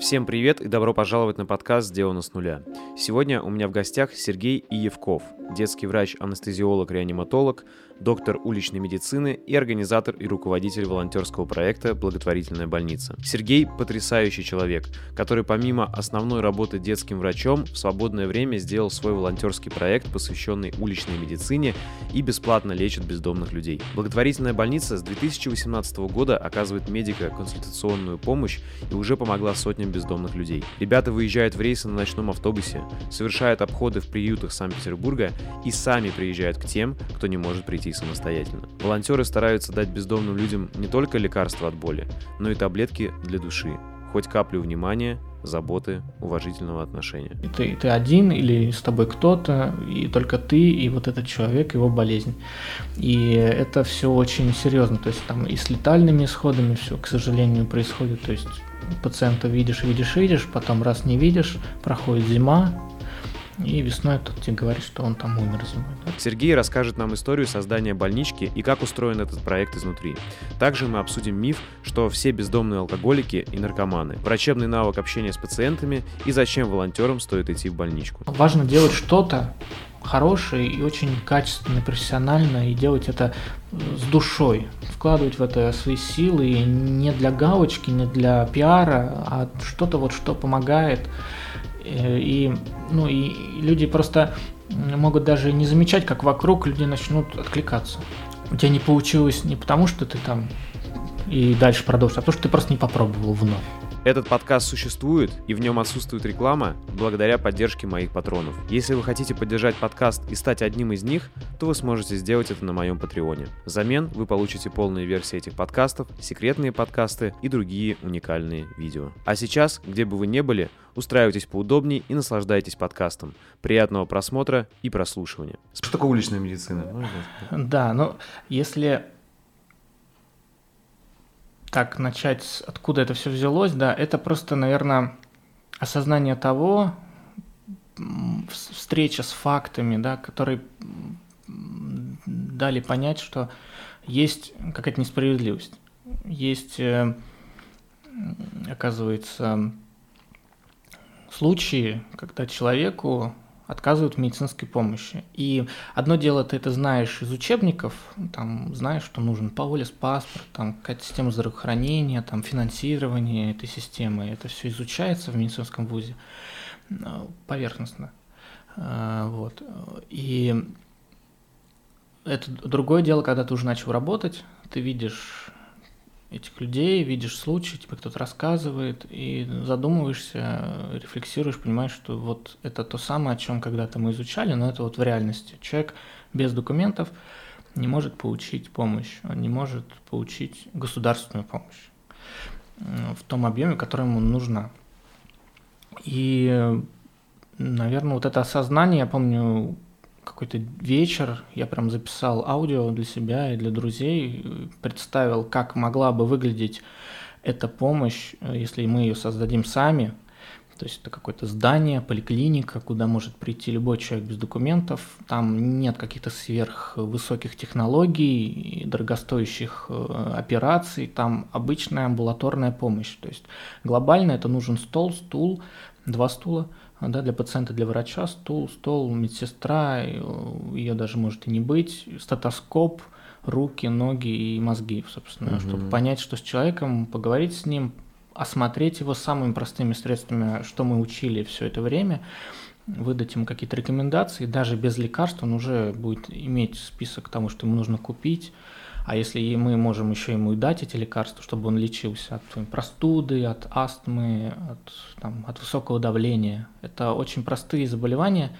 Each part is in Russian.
Всем привет и добро пожаловать на подкаст «Сделано с нуля». Сегодня у меня в гостях Сергей Иевков, детский врач-анестезиолог-реаниматолог, доктор уличной медицины и организатор и руководитель волонтерского проекта «Благотворительная больница». Сергей – потрясающий человек, который помимо основной работы детским врачом в свободное время сделал свой волонтерский проект, посвященный уличной медицине и бесплатно лечит бездомных людей. Благотворительная больница с 2018 года оказывает медико-консультационную помощь и уже помогла сотням бездомных людей. Ребята выезжают в рейсы на ночном автобусе, совершают обходы в приютах Санкт-Петербурга и сами приезжают к тем, кто не может прийти самостоятельно. Волонтеры стараются дать бездомным людям не только лекарства от боли, но и таблетки для души, хоть каплю внимания, заботы, уважительного отношения. И ты, ты один или с тобой кто-то, и только ты, и вот этот человек, его болезнь. И это все очень серьезно. То есть там и с летальными исходами все, к сожалению, происходит. То есть пациента видишь, видишь, видишь, потом раз не видишь, проходит зима, и весной тут тебе говорит, что он там умер зимой. Да? Сергей расскажет нам историю создания больнички и как устроен этот проект изнутри. Также мы обсудим миф, что все бездомные алкоголики и наркоманы, врачебный навык общения с пациентами и зачем волонтерам стоит идти в больничку. Важно делать что-то, хорошее и очень качественно, профессионально, и делать это с душой, вкладывать в это свои силы и не для галочки, не для пиара, а что-то вот, что помогает Э, и, ну, и люди просто могут даже не замечать, как вокруг люди начнут откликаться. У тебя не получилось не потому, что ты там и дальше продолжишь, а потому что ты просто не попробовал вновь. Этот подкаст существует, и в нем отсутствует реклама, благодаря поддержке моих патронов. Если вы хотите поддержать подкаст и стать одним из них, то вы сможете сделать это на моем патреоне. Взамен вы получите полные версии этих подкастов, секретные подкасты и другие уникальные видео. А сейчас, где бы вы ни были, устраивайтесь поудобнее и наслаждайтесь подкастом. Приятного просмотра и прослушивания. Что такое уличная медицина? Да, ну если так начать, откуда это все взялось, да, это просто, наверное, осознание того, встреча с фактами, да, которые дали понять, что есть какая-то несправедливость. Есть, э, оказывается, случаи, когда человеку отказывают в медицинской помощи. И одно дело, ты это знаешь из учебников, там знаешь, что нужен полис, паспорт, там какая-то система здравоохранения, там финансирование этой системы, это все изучается в медицинском вузе э, поверхностно. Э, вот. И это другое дело, когда ты уже начал работать, ты видишь этих людей, видишь случай, тебе кто-то рассказывает, и задумываешься, рефлексируешь, понимаешь, что вот это то самое, о чем когда-то мы изучали, но это вот в реальности. Человек без документов не может получить помощь, он не может получить государственную помощь в том объеме, который ему нужна. И, наверное, вот это осознание, я помню, какой-то вечер я прям записал аудио для себя и для друзей, представил, как могла бы выглядеть эта помощь, если мы ее создадим сами. То есть это какое-то здание, поликлиника, куда может прийти любой человек без документов. Там нет каких-то сверхвысоких технологий, дорогостоящих э, операций. Там обычная амбулаторная помощь. То есть глобально это нужен стол, стул, два стула – да, для пациента, для врача стул, стол, медсестра, ее даже может и не быть, стетоскоп, руки, ноги и мозги, собственно, угу. чтобы понять, что с человеком, поговорить с ним, осмотреть его самыми простыми средствами, что мы учили все это время, выдать ему какие-то рекомендации, даже без лекарств он уже будет иметь список того, что ему нужно купить, а если мы можем еще ему и дать эти лекарства, чтобы он лечился от простуды, от астмы, от, там, от высокого давления, это очень простые заболевания,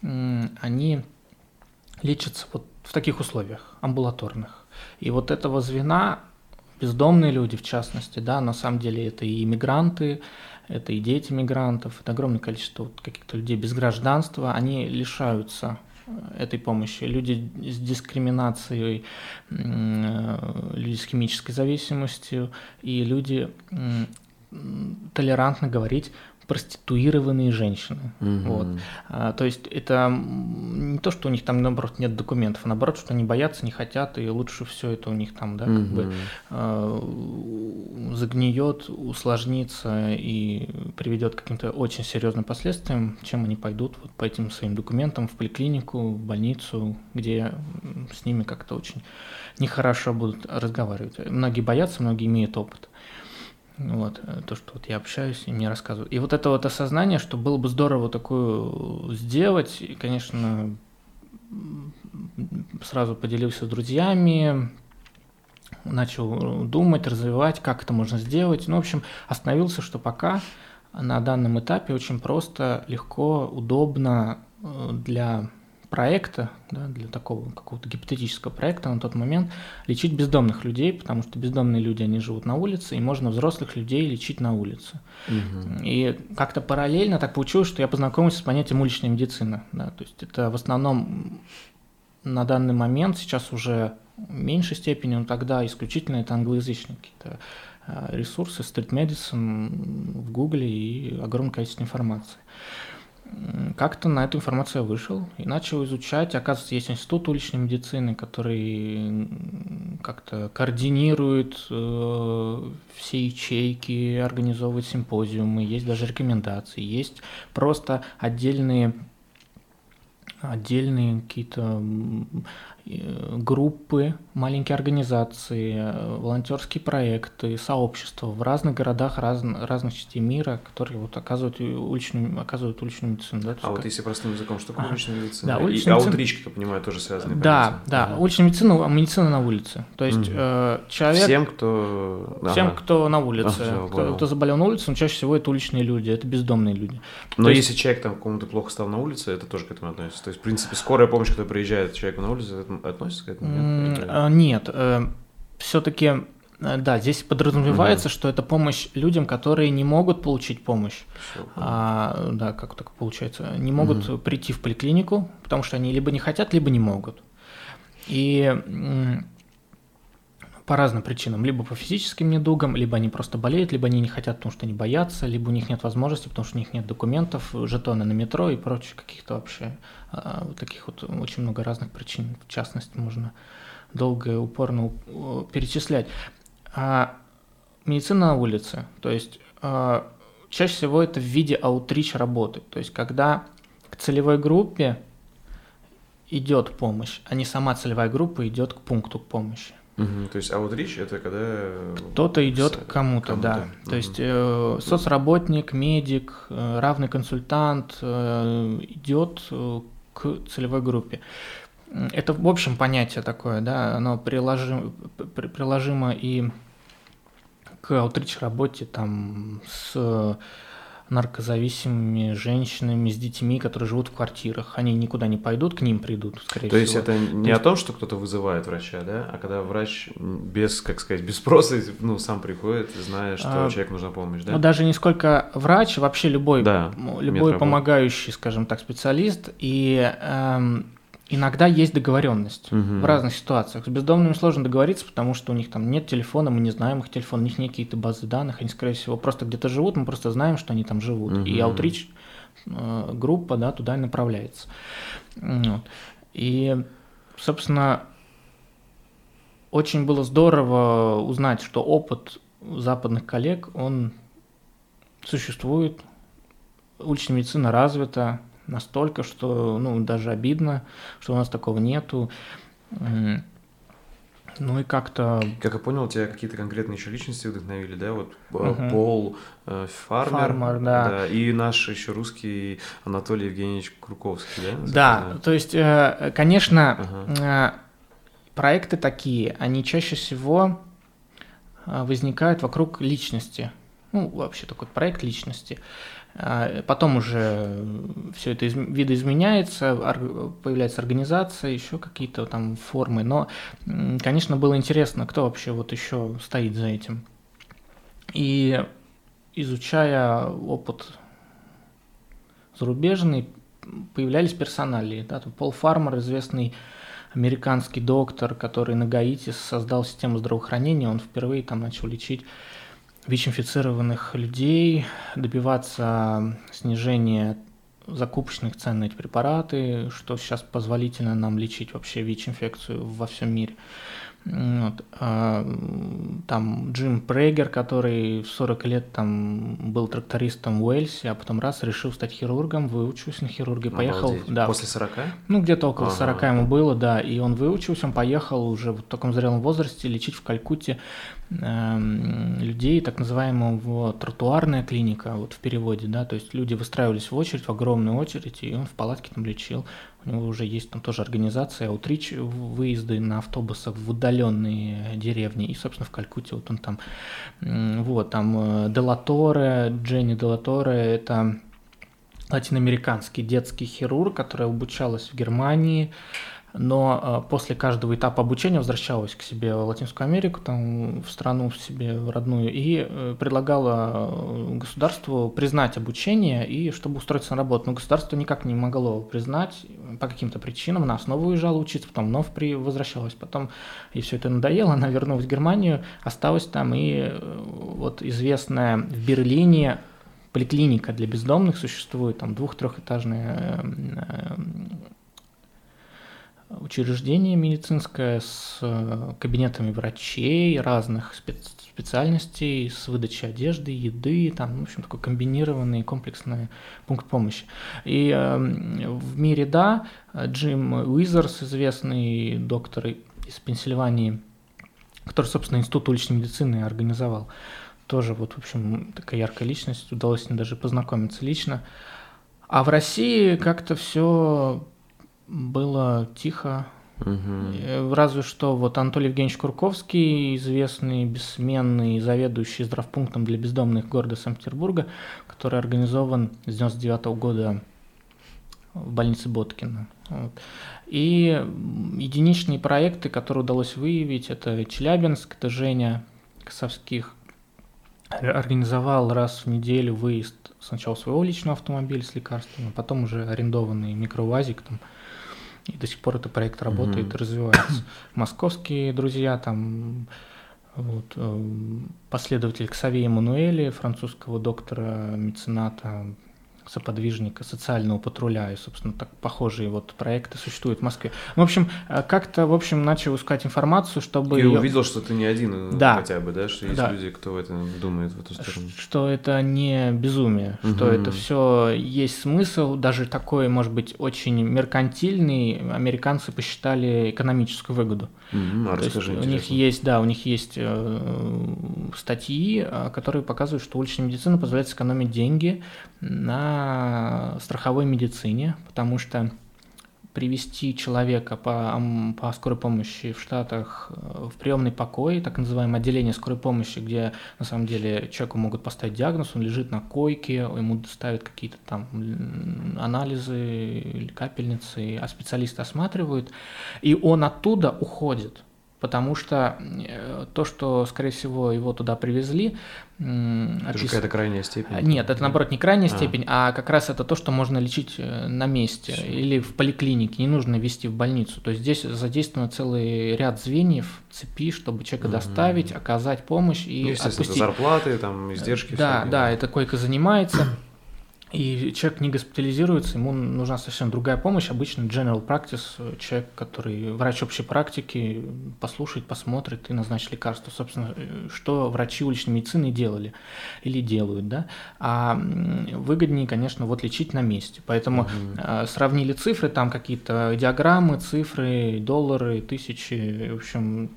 они лечатся вот в таких условиях, амбулаторных. И вот этого звена бездомные люди, в частности, да, на самом деле это и иммигранты, это и дети мигрантов, это огромное количество вот каких-то людей без гражданства, они лишаются этой помощи. Люди с дискриминацией, люди с химической зависимостью и люди толерантно говорить проституированные женщины. Угу. Вот. А, то есть это не то, что у них там, наоборот, нет документов, а наоборот, что они боятся, не хотят, и лучше все это у них там, да, как угу. бы а, загниет, усложнится и приведет к каким-то очень серьезным последствиям, чем они пойдут вот по этим своим документам в поликлинику, в больницу, где с ними как-то очень нехорошо будут разговаривать. Многие боятся, многие имеют опыт. Вот, э, то, что вот я общаюсь и мне рассказывают. И вот это вот осознание, что было бы здорово такую сделать, и, конечно, сразу поделился с друзьями, начал думать, развивать, как это можно сделать. Ну, в общем, остановился, что пока на данном этапе очень просто, легко, удобно э, для проекта, да, для такого какого-то гипотетического проекта на тот момент лечить бездомных людей, потому что бездомные люди, они живут на улице, и можно взрослых людей лечить на улице. Угу. И как-то параллельно так получилось, что я познакомился с понятием уличной медицины. Да, то есть это в основном на данный момент сейчас уже в меньшей степени, но тогда исключительно это англоязычные какие-то а, ресурсы, Street Medicine в Гугле и огромное количество информации как-то на эту информацию я вышел и начал изучать. Оказывается, есть институт уличной медицины, который как-то координирует э, все ячейки, организовывает симпозиумы, есть даже рекомендации, есть просто отдельные отдельные какие-то группы, маленькие организации, э, волонтерские проекты, сообщества в разных городах раз, разных частей мира, которые вот оказывают уличную, оказывают уличную медицину. Да? А вот если простым языком, что такое а, уличная медицина? Да, уличная И медицина... аутрич, как я понимаю, тоже связаны. Да, да, ага. уличная медицина, а медицина на улице. То есть угу. э, человек... Всем, кто... Всем, ага. кто на улице. Ага, кто, кто заболел на улице, но чаще всего это уличные люди, это бездомные люди. Но То если есть... человек там кому-то плохо стал на улице, это тоже к этому относится. То есть, в принципе, скорая помощь, когда приезжает человек на улицу, это относится к этому? Нет, а, нет э, все-таки э, да, здесь подразумевается, угу. что это помощь людям, которые не могут получить помощь. а, да, как так получается? Не могут угу. прийти в поликлинику, потому что они либо не хотят, либо не могут. И по разным причинам, либо по физическим недугам, либо они просто болеют, либо они не хотят, потому что они боятся, либо у них нет возможности, потому что у них нет документов, жетоны на метро и прочих каких-то вообще а, таких вот очень много разных причин. В частности, можно долго и упорно перечислять. А медицина на улице, то есть а, чаще всего это в виде аутрич работы, то есть когда к целевой группе идет помощь, а не сама целевая группа идет к пункту помощи. Угу, то есть outreach это когда кто-то идет к кому-то, кому да. Угу. То есть э, соцработник, медик, э, равный консультант э, идет э, к целевой группе. Это в общем понятие такое, да, оно приложимо, приложимо и к outreach работе там с наркозависимыми женщинами с детьми, которые живут в квартирах. Они никуда не пойдут, к ним придут, скорее То всего. есть это не То есть... о том, что кто-то вызывает врача, да, а когда врач без, как сказать, без спроса, ну, сам приходит, зная, что а... человеку нужна помощь, да? Ну, даже не сколько врач, вообще любой, да, любой помогающий, скажем так, специалист. И эм, Иногда есть договоренность угу. в разных ситуациях. С бездомными сложно договориться, потому что у них там нет телефона, мы не знаем их телефон, у них нет какие-то базы данных, они, скорее всего, просто где-то живут, мы просто знаем, что они там живут. Угу. И аутрич э, группа, да, туда и направляется. Вот. И, собственно, очень было здорово узнать, что опыт западных коллег, он существует, уличная медицина развита, настолько, что ну, даже обидно, что у нас такого нету. Ну и как-то... Как я понял, тебя какие-то конкретные еще личности вдохновили, да? Вот угу. Пол э, Фармер, Фармер да. да. И наш еще русский Анатолий Евгеньевич Круковский, да? Да, то есть, э, конечно, ага. проекты такие, они чаще всего возникают вокруг личности. Ну, вообще такой проект личности. А, потом уже все это видоизменяется, появляется организация, еще какие-то там формы. Но, конечно, было интересно, кто вообще вот еще стоит за этим. И изучая опыт зарубежный, появлялись персонали. Да, Пол Фармер, известный американский доктор, который на Гаити создал систему здравоохранения, он впервые там начал лечить ВИЧ-инфицированных людей, добиваться снижения закупочных цен на эти препараты, что сейчас позволительно нам лечить вообще ВИЧ-инфекцию во всем мире. Вот. А, там Джим Прейгер, который в 40 лет там был трактористом в Уэльсе, а потом раз решил стать хирургом, выучился на хирурге, поехал... Да, После 40? Ну, где-то около ага. 40 ему было, да, и он выучился, он поехал уже в таком зрелом возрасте лечить в Калькутте э, людей, так называемого тротуарная клиника, вот в переводе, да, то есть люди выстраивались в очередь, в огромную очередь, и он в палатке там лечил. У него уже есть там тоже организация аутрич, выезды на автобусах в удаленные деревни. И, собственно, в Калькутте вот он там, вот, там э, Делаторе, Дженни Делаторе, это латиноамериканский детский хирург, который обучалась в Германии, но э, после каждого этапа обучения возвращалась к себе в Латинскую Америку, там, в страну в себе родную, и э, предлагала э, государству признать обучение, и чтобы устроиться на работу. Но государство никак не могло признать по каким-то причинам. Она снова уезжала учиться, потом вновь при... возвращалась. Потом ей все это надоело, она вернулась в Германию, осталась там, и вот известная в Берлине поликлиника для бездомных существует, там двух-трехэтажная учреждение медицинское с э, кабинетами врачей разных специальностей, с выдачей одежды, еды, там, в общем, такой комбинированный комплексный пункт помощи. И э, в мире, да, Джим Уизерс, известный доктор из Пенсильвании, который, собственно, Институт уличной медицины организовал, тоже вот, в общем, такая яркая личность, удалось с ним даже познакомиться лично. А в России как-то все было тихо. Угу. Разве что вот Анатолий Евгеньевич Курковский, известный, бессменный, заведующий здравпунктом для бездомных города Санкт-Петербурга, который организован с 99 -го года в больнице Боткина. Вот. И единичные проекты, которые удалось выявить, это Челябинск, это Женя Косовских, организовал раз в неделю выезд сначала своего личного автомобиля с лекарствами, а потом уже арендованный микроуазик там, и до сих пор этот проект работает, mm-hmm. развивается. Московские друзья, там вот, э, последователь Ксавье Эммануэли, французского доктора, мецената, соподвижника социального патруля, и, собственно, так похожие вот проекты существуют в Москве. В общем, э, как-то, в общем, начал искать информацию, чтобы... И ее... увидел, что ты не один э, да. хотя бы, да, что есть да. люди, кто в это думает в эту сторону. Что это не безумие, угу. что это все есть смысл, даже такой, может быть, очень меркантильный, американцы посчитали экономическую выгоду. Угу, а То расскажи, есть, у них есть, да, у них есть э, статьи, которые показывают, что уличная медицина позволяет сэкономить деньги на страховой медицине, потому что привести человека по, по скорой помощи в Штатах э, в приемный покой, так называемое отделение скорой помощи, где на самом деле человеку могут поставить диагноз, он лежит на койке, ему ставят какие-то там анализы, капельницы, а специалисты осматривают, и он оттуда уходит потому что э, то, что, скорее всего, его туда привезли... Это опис... какая-то крайняя степень? А, нет, это, наоборот, не крайняя а. степень, а как раз это то, что можно лечить э, на месте Все. или в поликлинике, не нужно вести в больницу. То есть здесь задействован целый ряд звеньев, цепи, чтобы человека угу. доставить, оказать помощь и ну, отпустить. зарплаты, там, издержки. Да, да, эта койка занимается и человек не госпитализируется, ему нужна совсем другая помощь. Обычно general practice, человек, который врач общей практики, послушает, посмотрит и назначит лекарство. Собственно, что врачи уличной медицины делали или делают, да. А выгоднее, конечно, вот лечить на месте. Поэтому угу. сравнили цифры, там какие-то диаграммы, цифры, доллары, тысячи, в общем,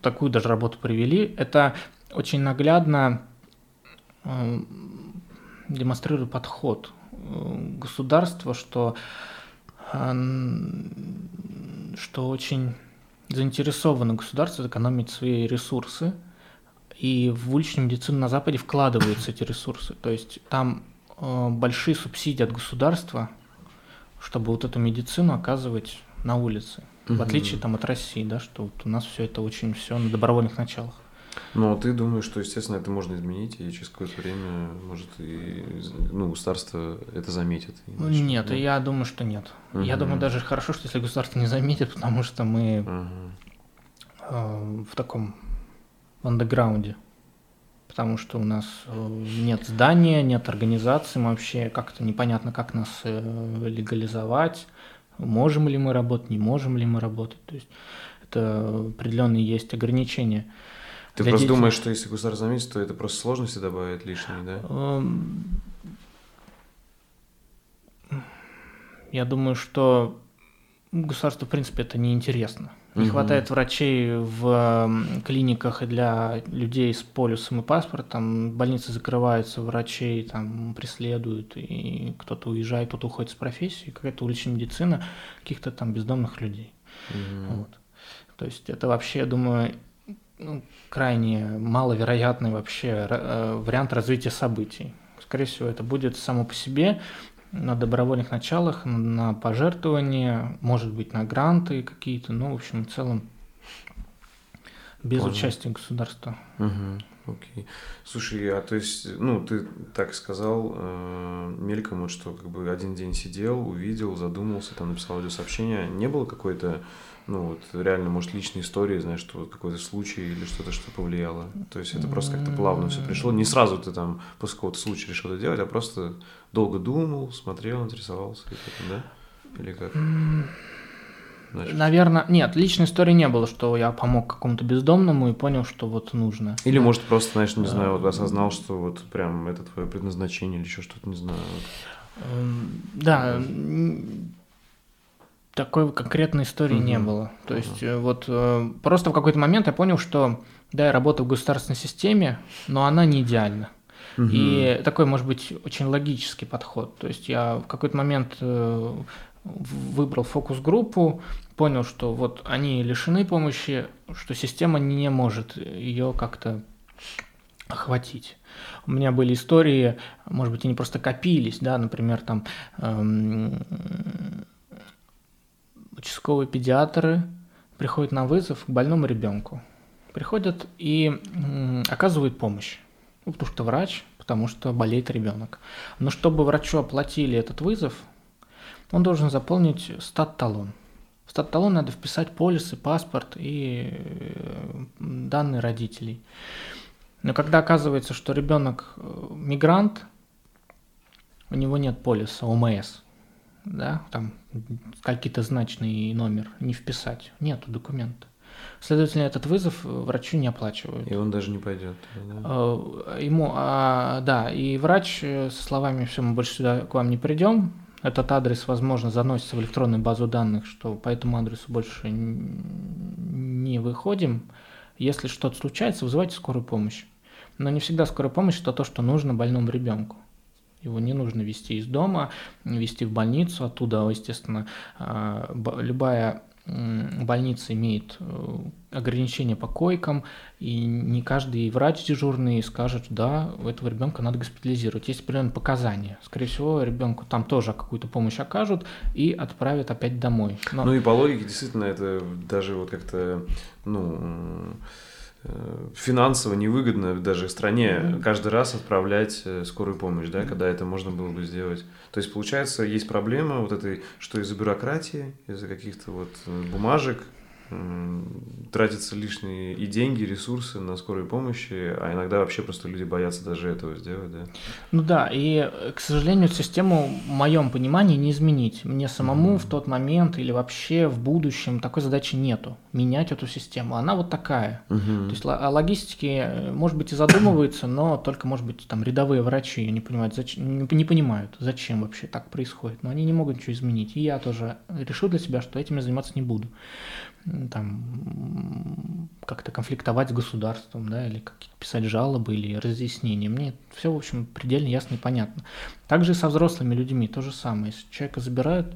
такую даже работу провели. Это очень наглядно демонстрирует подход э, государства, что, что очень заинтересовано государство экономить свои ресурсы, и в уличную медицину на Западе вкладываются эти ресурсы. То есть там э, большие субсидии от государства, чтобы вот эту медицину оказывать на улице. В отличие там от России, да, что вот у нас все это очень все на добровольных началах. Ну, ты думаешь, что, естественно, это можно изменить, и через какое-то время, может, и ну, государство это заметит? Иначе, нет, ну... я думаю, что нет. Угу. Я думаю, даже хорошо, что если государство не заметит, потому что мы угу. э, в таком андеграунде. потому что у нас э, нет здания, нет организации, мы вообще как-то непонятно, как нас э, легализовать, можем ли мы работать, не можем ли мы работать. То есть это определенные есть ограничения. Ты просто детей. думаешь, что если государство заметит, то это просто сложности добавит лишние, да? Я думаю, что государству, в принципе, это неинтересно. Не угу. хватает врачей в клиниках и для людей с полюсом и паспортом. Больницы закрываются, врачей там преследуют, и кто-то уезжает, кто-то уходит с профессии, какая-то уличная медицина каких-то там бездомных людей. Угу. Вот. То есть это вообще, я думаю, ну, крайне маловероятный вообще э, вариант развития событий. Скорее всего, это будет само по себе на добровольных началах, на пожертвования, может быть, на гранты какие-то, ну, в общем, в целом без Понял. участия государства. Угу, окей. Слушай, а то есть, ну, ты так сказал э, мельком, вот, что как бы один день сидел, увидел, задумался, там написал аудиосообщение. Не было какой-то ну, вот реально, может, личные истории, знаешь, что вот какой-то случай или что-то, что повлияло. То есть это просто как-то плавно все пришло. Не сразу ты там после какого-то случая решил это делать, а просто долго думал, смотрел, интересовался, да? Или как? Значит. Наверное, нет, личной истории не было, что я помог какому-то бездомному и понял, что вот нужно. Или, может, просто, знаешь, не знаю, вот осознал, что вот прям это твое предназначение или еще что-то, не знаю. Эм, да, такой конкретной истории угу. не было. То угу. есть э, вот э, просто в какой-то момент я понял, что да, я работаю в государственной системе, но она не идеальна. Угу. И такой, может быть, очень логический подход. То есть я в какой-то момент э, выбрал фокус-группу, понял, что вот они лишены помощи, что система не может ее как-то охватить. У меня были истории, может быть, они просто копились, да, например, там эм, участковые педиатры приходят на вызов к больному ребенку. Приходят и оказывают помощь. Ну, потому что врач, потому что болеет ребенок. Но чтобы врачу оплатили этот вызов, он должен заполнить стат-талон. В стат-талон надо вписать полисы, паспорт и э, данные родителей. Но когда оказывается, что ребенок э, мигрант, у него нет полиса ОМС, да, там какой-то значный номер не вписать. Нету документа. Следовательно, этот вызов врачу не оплачивают. И он даже не пойдет. Да? Э, ему, а, да, и врач со словами «все, мы больше сюда к вам не придем», этот адрес, возможно, заносится в электронную базу данных, что по этому адресу больше не выходим. Если что-то случается, вызывайте скорую помощь. Но не всегда скорая помощь – это то, что нужно больному ребенку. Его не нужно вести из дома, вести в больницу, оттуда, естественно, а, любая больница имеет э, ограничения по койкам, и не каждый врач дежурный скажет, да, у этого ребенка надо госпитализировать. Есть определенные показания. Скорее всего, ребенку там тоже какую-то помощь окажут и отправят опять домой. Но... Ну и по логике, действительно, это даже вот как-то, ну, Э, финансово невыгодно даже стране каждый раз отправлять э, скорую помощь, да, когда это можно было бы сделать. То есть, получается, есть проблема вот этой, что из-за бюрократии, из-за каких-то вот э, бумажек, тратятся лишние и деньги, и ресурсы на скорой помощи, а иногда вообще просто люди боятся даже этого сделать, да? Ну да, и, к сожалению, систему в моем понимании не изменить. Мне самому mm-hmm. в тот момент или вообще в будущем такой задачи нету, менять эту систему. Она вот такая. Mm-hmm. То есть о логистике, э, может быть, и задумываются, но только, может быть, там рядовые врачи не понимают, зачем, не понимают, зачем вообще так происходит. Но они не могут ничего изменить. И я тоже решил для себя, что этим я заниматься не буду там как-то конфликтовать с государством, да, или писать жалобы или разъяснения. Мне все, в общем, предельно ясно и понятно. Также и со взрослыми людьми то же самое. Если человека забирают,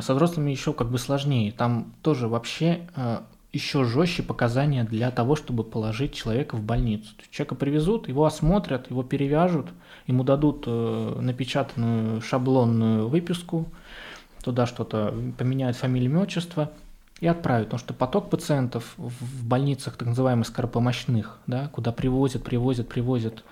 со взрослыми еще как бы сложнее. Там тоже вообще э, еще жестче показания для того, чтобы положить человека в больницу. человека привезут, его осмотрят, его перевяжут, ему дадут э, напечатанную шаблонную выписку, туда что-то поменяют фамилию, имя, отчество – и отправить, потому что поток пациентов в больницах так называемых скоропомощных, да, куда привозят, привозят, привозят,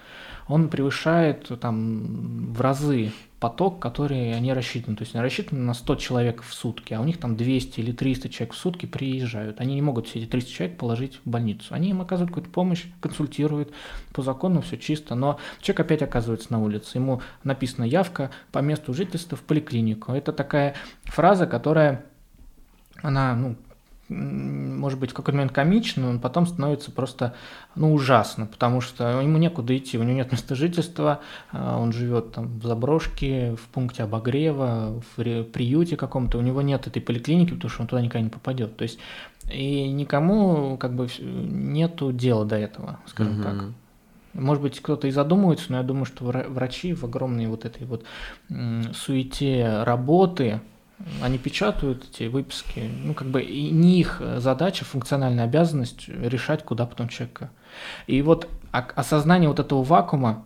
он превышает там в разы поток, который они рассчитаны. То есть они рассчитаны на 100 человек в сутки, а у них там 200 или 300 человек в сутки приезжают. Они не могут все эти 300 человек положить в больницу. Они им оказывают какую-то помощь, консультируют, по закону все чисто, но человек опять оказывается на улице. Ему написана явка по месту жительства в поликлинику. Это такая фраза, которая она, ну, может быть, в какой-то момент комично, но потом становится просто ну, ужасно, потому что ему некуда идти, у него нет места жительства, а, он живет там в заброшке, в пункте обогрева, в приюте каком-то, у него нет этой поликлиники, потому что он туда никогда не попадет. То есть и никому как бы нету дела до этого, скажем угу. так. Может быть, кто-то и задумывается, но я думаю, что врачи в огромной вот этой вот суете работы, они печатают эти выписки, ну, как бы и не их задача, функциональная обязанность решать, куда потом человека. И вот осознание вот этого вакуума,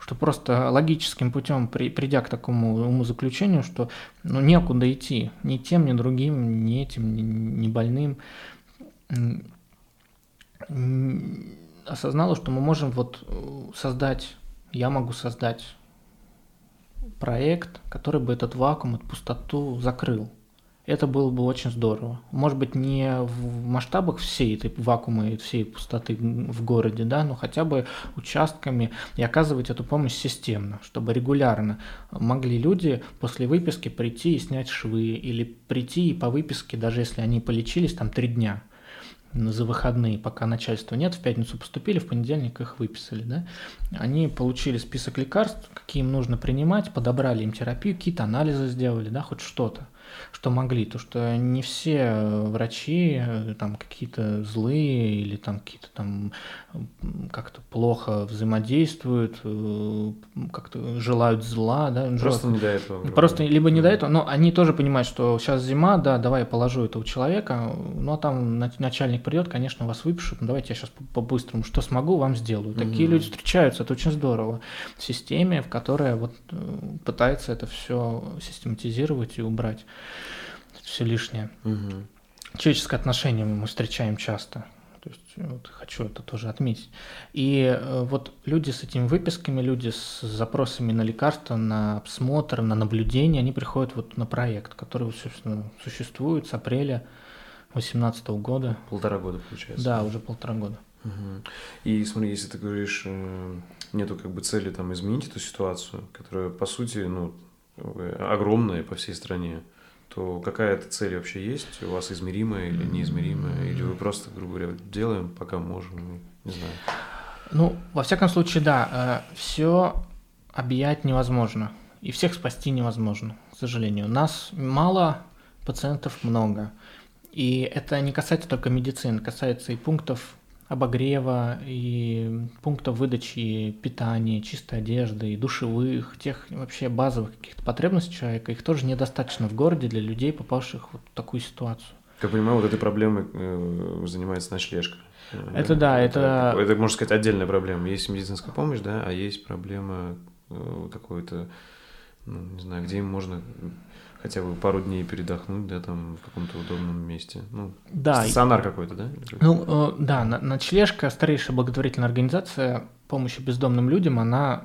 что просто логическим путем, при, придя к такому умозаключению, что ну, некуда идти, ни тем, ни другим, ни этим, ни, ни больным, осознала, что мы можем вот создать, я могу создать проект, который бы этот вакуум, эту пустоту закрыл. Это было бы очень здорово. Может быть, не в масштабах всей этой вакуума и всей пустоты в городе, да, но хотя бы участками и оказывать эту помощь системно, чтобы регулярно могли люди после выписки прийти и снять швы, или прийти и по выписке, даже если они полечились там три дня, за выходные, пока начальства нет, в пятницу поступили, в понедельник их выписали, да, они получили список лекарств, какие им нужно принимать, подобрали им терапию, какие-то анализы сделали, да, хоть что-то что могли, то что не все э, врачи э, там какие-то злые или там какие-то там как-то плохо взаимодействуют, э, как-то желают зла, да, просто не до этого. Просто либо не до этого, но они тоже понимают, что сейчас зима, да, давай я положу этого человека, ну а там начальник придет, конечно, вас выпишут, ну давайте я сейчас по-быстрому, что смогу, вам сделаю. Такие mm-hmm. люди встречаются, это очень здорово в системе, в которой вот пытается это все систематизировать и убрать все лишнее. Угу. Человеческое отношение мы встречаем часто. То есть вот хочу это тоже отметить. И э, вот люди с этими выписками, люди с запросами на лекарства, на обсмотр, на наблюдение, они приходят вот на проект, который, собственно, существует с апреля 2018 года. Полтора года, получается. Да, уже полтора года. Угу. И смотри, если ты говоришь, э, нету как бы цели там изменить эту ситуацию, которая по сути, ну, огромная по всей стране, то какая-то цель вообще есть у вас измеримая или неизмеримая, или вы просто, грубо говоря, делаем, пока можем, не знаю. Ну, во всяком случае, да, э, все объять невозможно, и всех спасти невозможно, к сожалению. Нас мало, пациентов много. И это не касается только медицины, касается и пунктов обогрева, и пунктов выдачи питания, чистой одежды, и душевых, тех вообще базовых каких-то потребностей человека, их тоже недостаточно в городе для людей, попавших вот в такую ситуацию. Как понимаю, вот этой проблемой э, занимается ночлежка. Это да, это... Это, можно сказать, отдельная проблема. Есть медицинская помощь, да, а есть проблема э, какой-то, ну, не знаю, где им можно хотя бы пару дней передохнуть, да, там в каком-то удобном месте. Ну, да. стационар какой-то, да? Ну, э, да, ночлежка, старейшая благотворительная организация помощи бездомным людям, она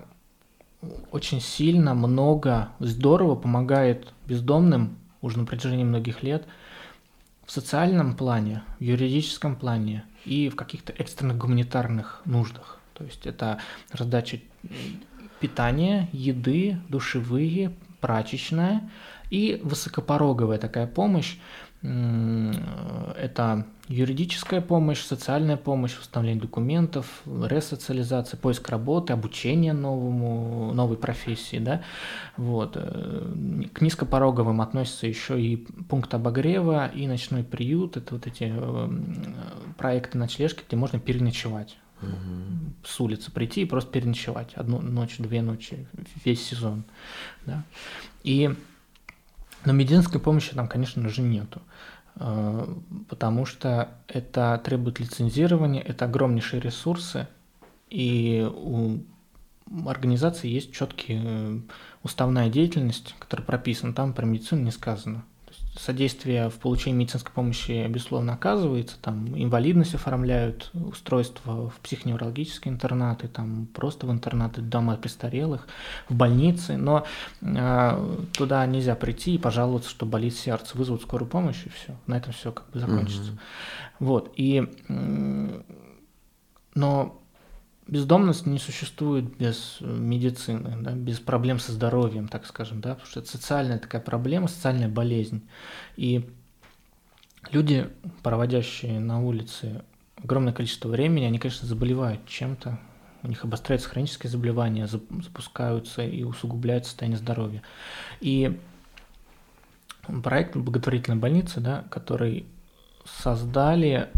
очень сильно, много, здорово помогает бездомным уже на протяжении многих лет в социальном плане, в юридическом плане и в каких-то экстренных гуманитарных нуждах. То есть это раздача питания, еды, душевые, прачечная – и высокопороговая такая помощь – это юридическая помощь, социальная помощь, восстановление документов, ресоциализация, поиск работы, обучение новому, новой профессии. Да? Вот. Э, к низкопороговым относятся еще и пункт обогрева, и ночной приют. Это вот эти э, проекты ночлежки, где можно переночевать. Угу. С улицы прийти и просто переночевать. Одну ночь, две ночи, весь сезон. Да? И но медицинской помощи там, конечно же, нету, э, потому что это требует лицензирования, это огромнейшие ресурсы, и у организации есть четкие э, уставная деятельность, которая прописана, там про медицину не сказано. Содействие в получении медицинской помощи, безусловно, оказывается. Там инвалидность оформляют, устройство в психоневрологические интернаты, там просто в интернаты дома престарелых, в больницы. Но э, туда нельзя прийти и пожаловаться, что болит сердце. Вызовут скорую помощь, и все. На этом все как бы закончится. Угу. Вот. И, но бездомность не существует без медицины, да, без проблем со здоровьем, так скажем, да, потому что это социальная такая проблема, социальная болезнь. И люди, проводящие на улице огромное количество времени, они, конечно, заболевают чем-то, у них обостряются хронические заболевания, запускаются и усугубляют состояние здоровья. И проект благотворительной больницы, да, который создали,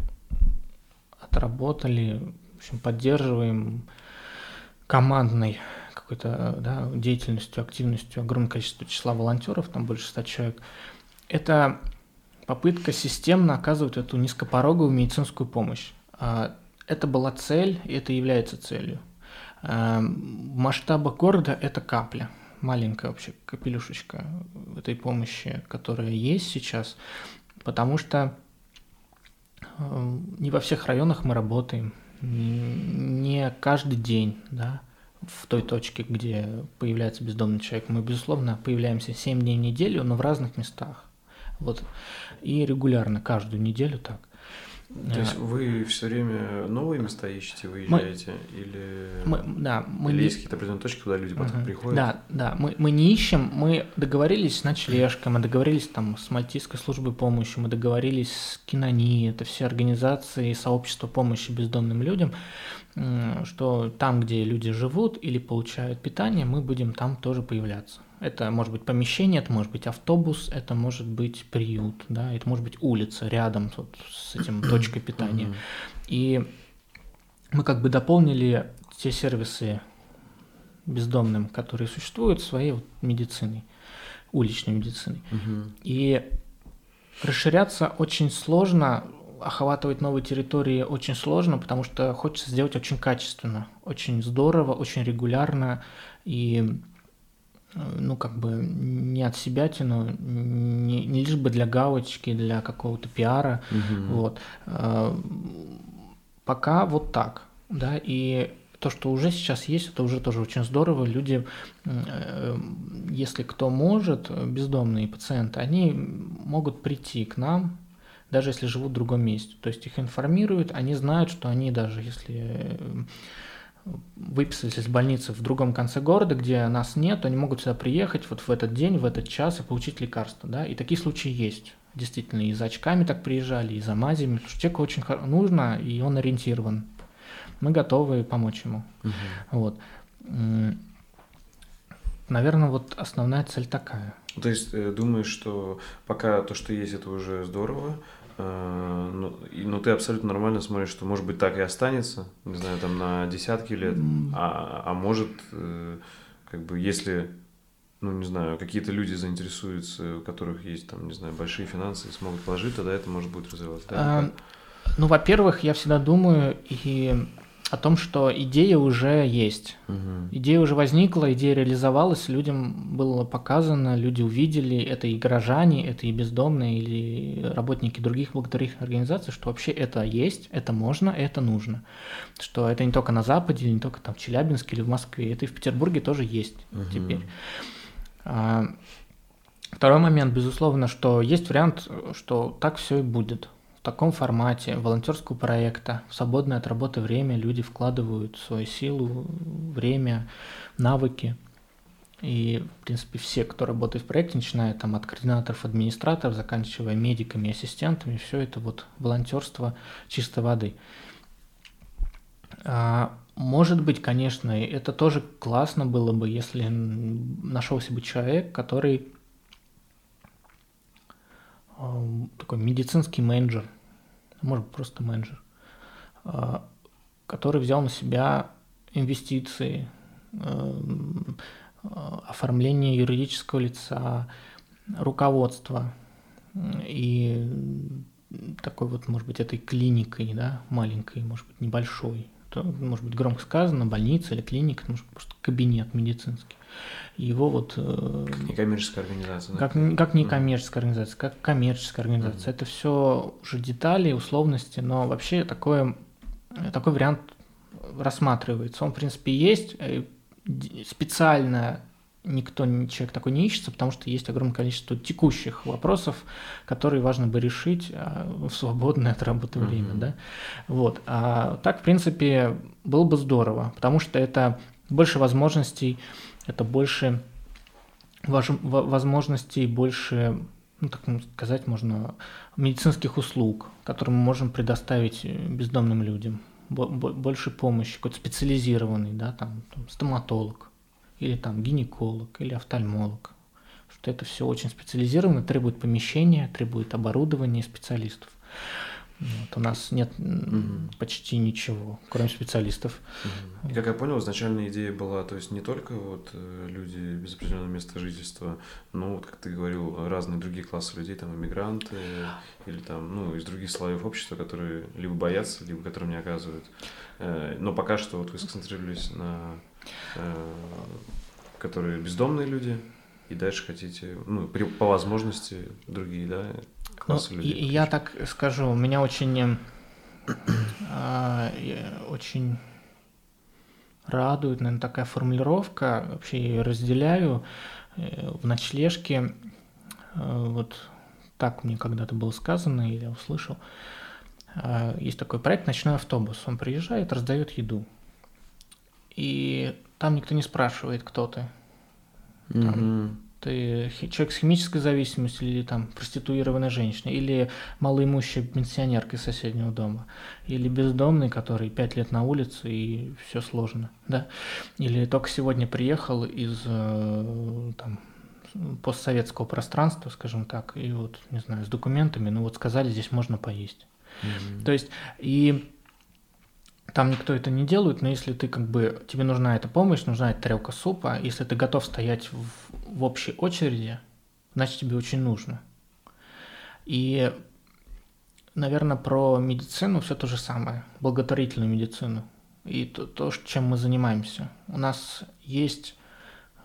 отработали в общем, поддерживаем командной какой-то да, деятельностью, активностью огромное количество числа волонтеров, там больше 100 человек. Это попытка системно оказывать эту низкопороговую медицинскую помощь. А, это была цель, и это является целью. А, в масштабах города это капля, маленькая вообще капелюшечка этой помощи, которая есть сейчас, потому что а, не во всех районах мы работаем, не каждый день, да, в той точке, где появляется бездомный человек. Мы, безусловно, появляемся 7 дней в неделю, но в разных местах. Вот. И регулярно, каждую неделю так. То есть вы все время новые места ищете, выезжаете? Мы, или, мы, да, мы или не... есть какие-то определенные точки, куда люди потом uh-huh. приходят? Да, да, мы, мы не ищем, мы договорились с ночлежкой, мы договорились там с Мальтийской службой помощи, мы договорились с Кинони, это все организации и сообщества помощи бездомным людям, что там, где люди живут или получают питание, мы будем там тоже появляться. Это может быть помещение, это может быть автобус, это может быть приют, да, это может быть улица рядом вот с этим точкой питания. И мы как бы дополнили те сервисы бездомным, которые существуют, своей вот медициной, уличной медициной. И расширяться очень сложно, охватывать новые территории очень сложно, потому что хочется сделать очень качественно, очень здорово, очень регулярно и ну, как бы не от себя тяну, не, не лишь бы для галочки, для какого-то пиара, угу. вот. А, пока вот так, да, и то, что уже сейчас есть, это уже тоже очень здорово. Люди, э, если кто может, бездомные пациенты, они могут прийти к нам, даже если живут в другом месте. То есть их информируют, они знают, что они даже если выписались из больницы в другом конце города, где нас нет, они могут сюда приехать вот в этот день, в этот час и получить лекарство, да, и такие случаи есть. Действительно, и за очками так приезжали, и за мазями, потому что человеку очень нужно, и он ориентирован. Мы готовы помочь ему. Угу. Вот. Наверное, вот основная цель такая. То есть э, думаешь, что пока то, что есть, это уже здорово, Э, ну, ну, ты абсолютно нормально смотришь, что может быть так и останется, не знаю, там на десятки лет, а, а может, э, как бы, если, ну, не знаю, какие-то люди заинтересуются, у которых есть, там, не знаю, большие финансы и смогут положить, тогда это может будет развиваться. Да? А, ну, во-первых, я всегда думаю, и о том, что идея уже есть. Угу. Идея уже возникла, идея реализовалась, людям было показано, люди увидели, это и горожане, это и бездомные, или работники других благотворительных организаций, что вообще это есть, это можно, это нужно. Что это не только на Западе, не только там в Челябинске или в Москве, это и в Петербурге тоже есть угу. теперь. А, второй момент, безусловно, что есть вариант, что так все и будет таком формате волонтерского проекта, в свободное от работы время люди вкладывают свою силу, время, навыки. И, в принципе, все, кто работает в проекте, начиная там от координаторов, администраторов, заканчивая медиками, ассистентами, все это вот волонтерство чистой воды. А, может быть, конечно, это тоже классно было бы, если нашелся бы человек, который такой медицинский менеджер, может быть, просто менеджер, а, который взял на себя инвестиции, эм, оформление юридического лица, руководство и такой вот, может быть, этой клиникой, да, маленькой, может быть, небольшой, это может быть громко сказано, больница или клиника, это может быть просто кабинет медицинский. Его вот... Э, как некоммерческая организация. Как, да? как некоммерческая организация, как коммерческая организация. Mm-hmm. Это все уже детали, условности, но вообще такое, такой вариант рассматривается. Он, в принципе, есть. Э, специально никто, человек такой не ищется, потому что есть огромное количество текущих вопросов, которые важно бы решить а, в свободное от работы время, mm-hmm. да. Вот. А так, в принципе, было бы здорово, потому что это больше возможностей, это больше возможностей, больше, ну, так сказать, можно медицинских услуг, которые мы можем предоставить бездомным людям, больше помощи, какой-то специализированный, да, там, там стоматолог, или там гинеколог, или офтальмолог. Что это все очень специализировано, требует помещения, требует оборудования специалистов. Вот, у нас нет угу. почти ничего, кроме специалистов. Угу. И как я понял, изначальная идея была, то есть не только вот э, люди без определенного места жительства, но вот, как ты говорил, разные другие классы людей, там иммигранты или там, ну, из других слоев общества, которые либо боятся, либо которым не оказывают. Э, но пока что вот вы сконцентрировались на Э, которые бездомные люди, и дальше хотите, ну, при, по возможности другие, да, ну, людей. Я так скажу, у меня очень, э, очень радует, наверное, такая формулировка, вообще я ее разделяю э, в ночлежке, э, вот так мне когда-то было сказано, или я услышал, э, есть такой проект «Ночной автобус», он приезжает, раздает еду, и там никто не спрашивает, кто ты. Там, угу. Ты человек с химической зависимостью или там проституированная женщина, или малоимущая пенсионерка из соседнего дома, или бездомный, который пять лет на улице и все сложно, да, или только сегодня приехал из э, там, постсоветского пространства, скажем так, и вот, не знаю, с документами, ну вот сказали, здесь можно поесть. Mm-hmm. То есть, и там никто это не делает, но если ты как бы, тебе нужна эта помощь, нужна эта тарелка супа, если ты готов стоять в, в общей очереди, значит тебе очень нужно. И, наверное, про медицину все то же самое, благотворительную медицину. И то, то чем мы занимаемся. У нас есть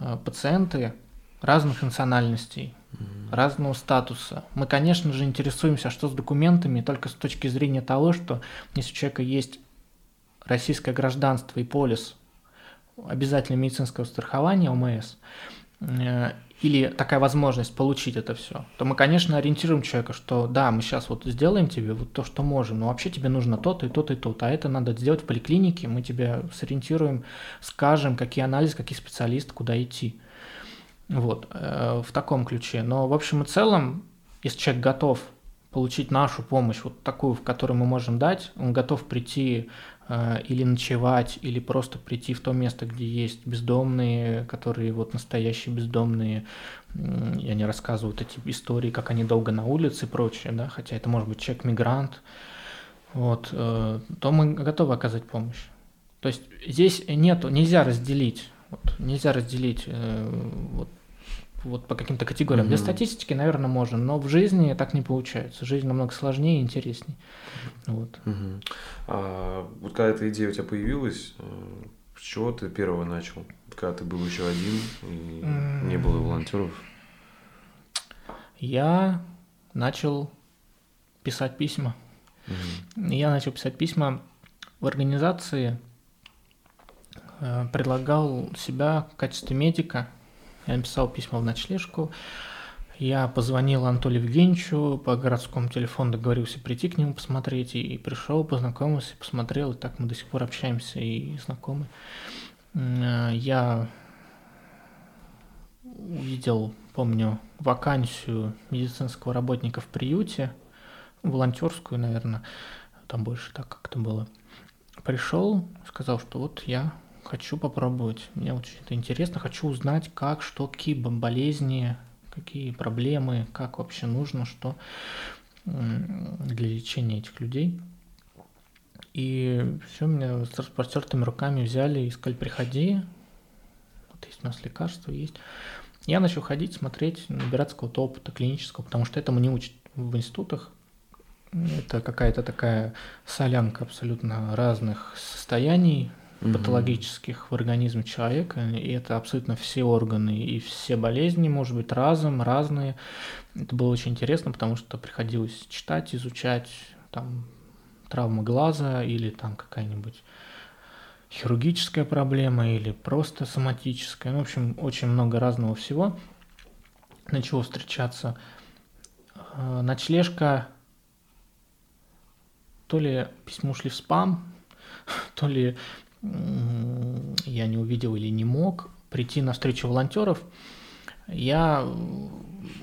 э, пациенты разных национальностей, mm-hmm. разного статуса. Мы, конечно же, интересуемся, что с документами, только с точки зрения того, что если у человека есть российское гражданство и полис обязательно медицинского страхования ОМС, э, или такая возможность получить это все, то мы, конечно, ориентируем человека, что да, мы сейчас вот сделаем тебе вот то, что можем, но вообще тебе нужно то-то и то-то и то-то, а это надо сделать в поликлинике, мы тебя сориентируем, скажем, какие анализы, какие специалисты, куда идти. Вот, э, в таком ключе. Но в общем и целом, если человек готов получить нашу помощь, вот такую, в которую мы можем дать, он готов прийти или ночевать, или просто прийти в то место, где есть бездомные, которые вот настоящие бездомные, и они рассказывают эти истории, как они долго на улице и прочее, да, хотя это может быть человек-мигрант, вот, э, то мы готовы оказать помощь. То есть здесь нету, нельзя разделить, вот, нельзя разделить э, вот, вот по каким-то категориям. Mm-hmm. Для статистики, наверное, можно, но в жизни так не получается. Жизнь намного сложнее и интереснее. Вот. Mm-hmm. А, вот когда эта идея у тебя появилась, э, с чего ты первого начал? Когда ты был еще один и mm-hmm. не было волонтеров? Я начал писать письма. Mm-hmm. Я начал писать письма в организации, э, предлагал себя в качестве медика – я написал письмо в ночлежку. Я позвонил Анатолию Евгеньевичу по городскому телефону, договорился прийти к нему посмотреть, и пришел, познакомился, посмотрел, и так мы до сих пор общаемся и знакомы. Я увидел, помню, вакансию медицинского работника в приюте, волонтерскую, наверное, там больше так как-то было. Пришел, сказал, что вот я хочу попробовать. Мне очень это интересно. Хочу узнать, как, что, какие болезни, какие проблемы, как вообще нужно, что для лечения этих людей. И все, меня с распростертыми руками взяли и сказали, приходи, вот есть у нас лекарства, есть. Я начал ходить, смотреть, набираться какого-то опыта клинического, потому что этому не учат в институтах. Это какая-то такая солянка абсолютно разных состояний патологических в организме человека, и это абсолютно все органы и все болезни, может быть, разом, разные. Это было очень интересно, потому что приходилось читать, изучать там травмы глаза или там какая-нибудь хирургическая проблема или просто соматическая. Ну, в общем, очень много разного всего начало встречаться. Э, ночлежка, то ли письмо ушли в спам, то ли я не увидел или не мог прийти на встречу волонтеров. Я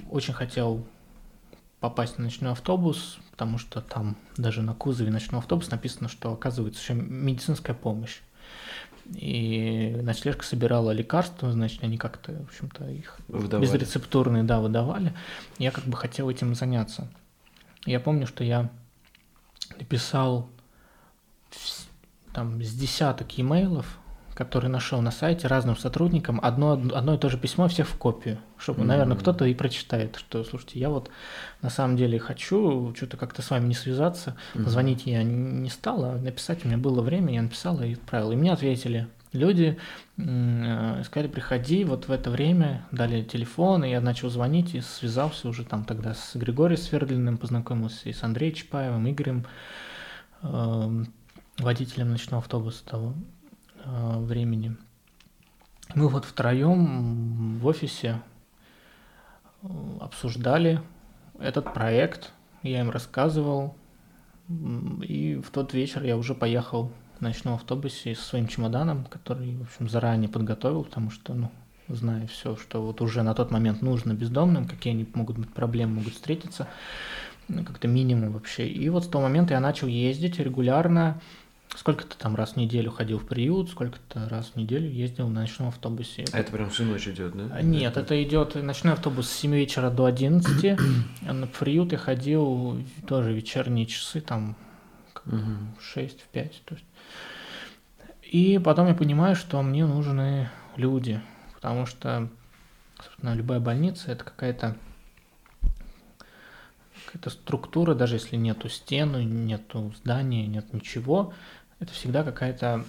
очень хотел попасть на ночной автобус, потому что там даже на кузове ночного автобуса написано, что оказывается еще медицинская помощь. И ночлежка собирала лекарства, значит, они как-то, в общем-то, их выдавали. безрецептурные, да, выдавали. Я как бы хотел этим заняться. Я помню, что я написал там с десяток имейлов, которые нашел на сайте разным сотрудникам, одно, одно и то же письмо всех в копию, чтобы, mm-hmm. наверное, кто-то и прочитает, что, слушайте, я вот на самом деле хочу что-то как-то с вами не связаться, mm-hmm. звонить я не стал, а написать у меня было время, я написал и отправил. И мне ответили люди, э, сказали, приходи вот в это время, дали телефон, и я начал звонить и связался уже там тогда с Григорием Свердлиным, познакомился и с Андреем Чапаевым, Игорем, э, водителем ночного автобуса того э, времени. Мы вот втроем в офисе э, обсуждали этот проект, я им рассказывал, и в тот вечер я уже поехал в ночном автобусе со своим чемоданом, который, в общем, заранее подготовил, потому что, ну, зная все, что вот уже на тот момент нужно бездомным, какие они могут быть проблемы, могут встретиться, ну, как-то минимум вообще. И вот с того момента я начал ездить регулярно, Сколько-то там раз в неделю ходил в приют, сколько-то раз в неделю ездил на ночном автобусе. А это прям всю ночь идет, да? Нет, это идет ночной автобус с 7 вечера до 11. а на приют я ходил тоже вечерние часы, там угу. 6 в 5. То есть. И потом я понимаю, что мне нужны люди, потому что, собственно, любая больница это какая-то какая-то структура, даже если нету стены, нету здания, нет ничего, это всегда какая-то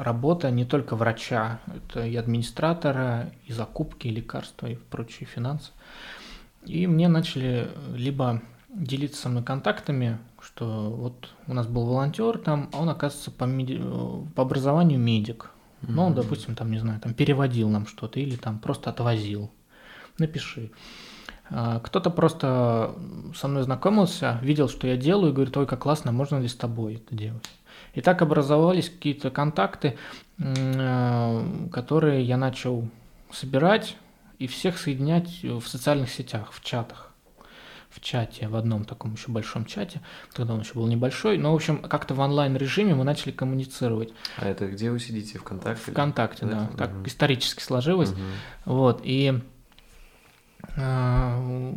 работа не только врача, это и администратора, и закупки, и лекарства, и прочие финансы. И мне начали либо делиться со мной контактами, что вот у нас был волонтер там, а он, оказывается, по, меди... по образованию медик. Ну, он, допустим, там, не знаю, там переводил нам что-то или там просто отвозил. Напиши. А, кто-то просто со мной знакомился, видел, что я делаю, и говорит, ой, как классно, можно ли с тобой это делать? И так образовались какие-то контакты, э, которые я начал собирать и всех соединять в социальных сетях, в чатах. В чате, в одном таком еще большом чате. Тогда он еще был небольшой. Но, в общем, как-то в онлайн-режиме мы начали коммуницировать. А это где вы сидите? ВКонтакте? ВКонтакте, да. да. Так угу. исторически сложилось. Угу. Вот. И э,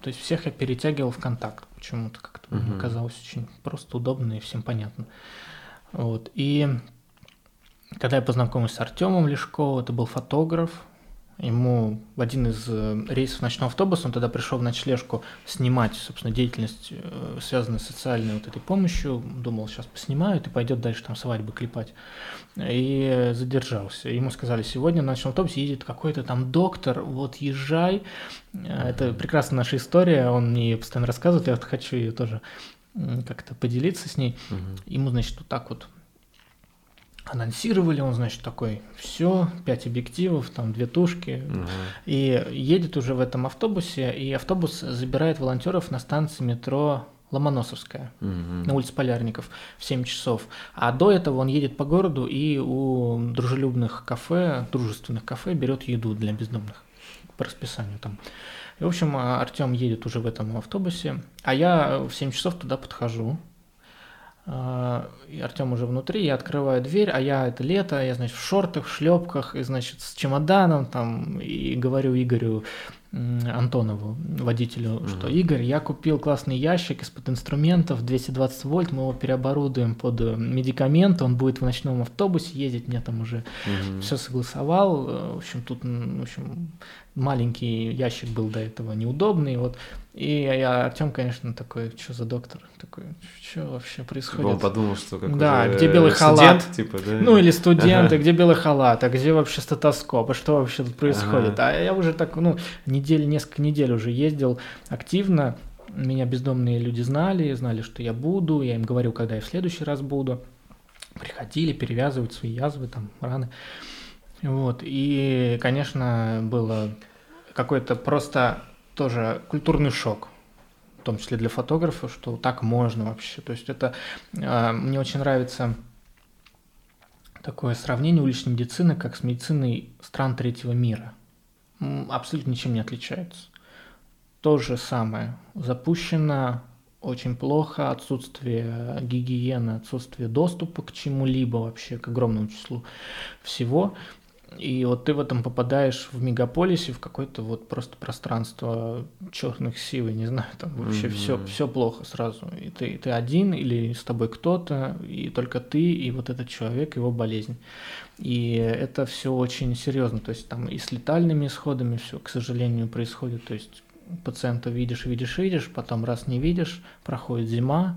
то есть всех я перетягивал в контакт почему-то как-то угу. мне казалось очень просто удобно и всем понятно. Вот. И когда я познакомился с Артемом Лешковым, это был фотограф, Ему в один из э, рейсов ночного автобуса, он тогда пришел в ночлежку снимать, собственно, деятельность, э, связанную с социальной вот этой помощью. Думал, сейчас поснимают и пойдет дальше там свадьбы клепать. И задержался. Ему сказали, сегодня в ночном автобусе едет какой-то там доктор, вот езжай. Это прекрасная наша история, он мне постоянно рассказывает, я вот хочу ее тоже как-то поделиться с ней. Угу. Ему, значит, вот так вот анонсировали, он, значит, такой, все, пять объективов, там две тушки, угу. и едет уже в этом автобусе, и автобус забирает волонтеров на станции метро Ломоносовская, угу. на улице Полярников в 7 часов. А до этого он едет по городу и у дружелюбных кафе, дружественных кафе берет еду для бездомных по расписанию там. И, в общем, Артем едет уже в этом автобусе, а я в 7 часов туда подхожу, и Артем уже внутри, я открываю дверь, а я это лето, я, значит, в шортах, в шлепках, и, значит, с чемоданом там, и говорю Игорю, Антонову, водителю, mm-hmm. что Игорь, я купил классный ящик из-под инструментов, 220 вольт, мы его переоборудуем под э, медикамент, он будет в ночном автобусе ездить, мне там уже mm-hmm. все согласовал. Э, в общем, тут, в общем, маленький ящик был до этого неудобный, вот. И я, Артем, конечно, такой, что за доктор? Такой, что вообще происходит? Он подумал, что как Да, где белый халат? Студент, типа, да? Ну, или студенты, ага. где белый халат, а где вообще стетоскоп, а что вообще тут происходит? Ага. А я уже так, ну, неделю, несколько недель уже ездил активно, меня бездомные люди знали, знали, что я буду, я им говорил, когда я в следующий раз буду. Приходили перевязывать свои язвы, там, раны. Вот, и, конечно, было какой-то просто тоже культурный шок, в том числе для фотографа, что так можно вообще. То есть это э, мне очень нравится такое сравнение уличной медицины как с медициной стран третьего мира. Абсолютно ничем не отличается. То же самое. Запущено очень плохо, отсутствие гигиены, отсутствие доступа к чему-либо вообще, к огромному числу всего. И вот ты в этом попадаешь в мегаполисе, в какое-то вот просто пространство черных сил, не знаю, там вообще mm-hmm. все, все плохо сразу. И ты, ты один или с тобой кто-то, и только ты, и вот этот человек, его болезнь. И это все очень серьезно. То есть там и с летальными исходами все, к сожалению, происходит. То есть пациента видишь, видишь, видишь, потом раз не видишь, проходит зима,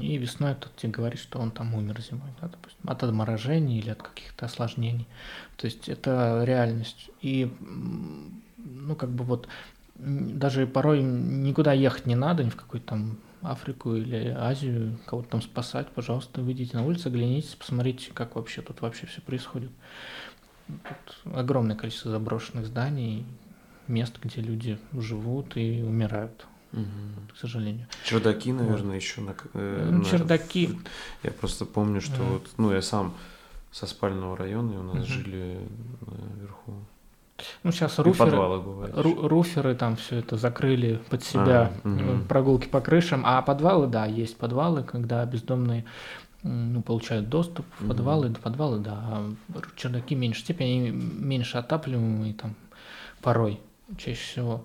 и весной тут тебе говорит, что он там умер зимой, да, допустим, от отморожения или от каких-то осложнений. То есть это реальность. И, ну, как бы вот, даже порой никуда ехать не надо, ни в какую-то там Африку или Азию, кого-то там спасать, пожалуйста, выйдите на улицу, оглянитесь, посмотрите, как вообще тут вообще все происходит. Тут огромное количество заброшенных зданий, мест, где люди живут и умирают. Угу. к сожалению. Чердаки, наверное, вот. еще на, э, ну, на... Чердаки. Я просто помню, что да. вот, ну, я сам со спального района, и у нас угу. жили наверху. Ну, сейчас руферы, ру, руферы там все это закрыли под себя, а, угу. прогулки по крышам, а подвалы, да, есть подвалы, когда бездомные ну, получают доступ в подвалы, угу. подвалы, да, а чердаки меньше степени, они меньше отапливаемые там порой, чаще всего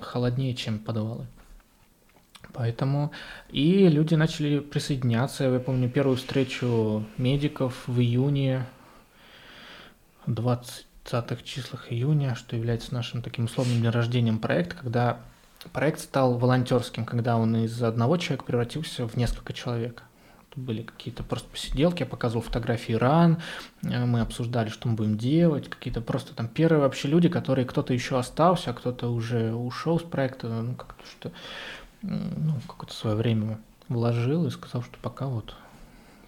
холоднее, чем подвалы. Поэтому и люди начали присоединяться. Я помню первую встречу медиков в июне, 20-х числах июня, что является нашим таким условным днем рождения проекта, когда проект стал волонтерским, когда он из одного человека превратился в несколько человек. Были какие-то просто посиделки, я показывал фотографии ран, э, мы обсуждали, что мы будем делать, какие-то просто там первые вообще люди, которые кто-то еще остался, а кто-то уже ушел с проекта, ну как-то что ну, какое-то свое время вложил и сказал, что пока вот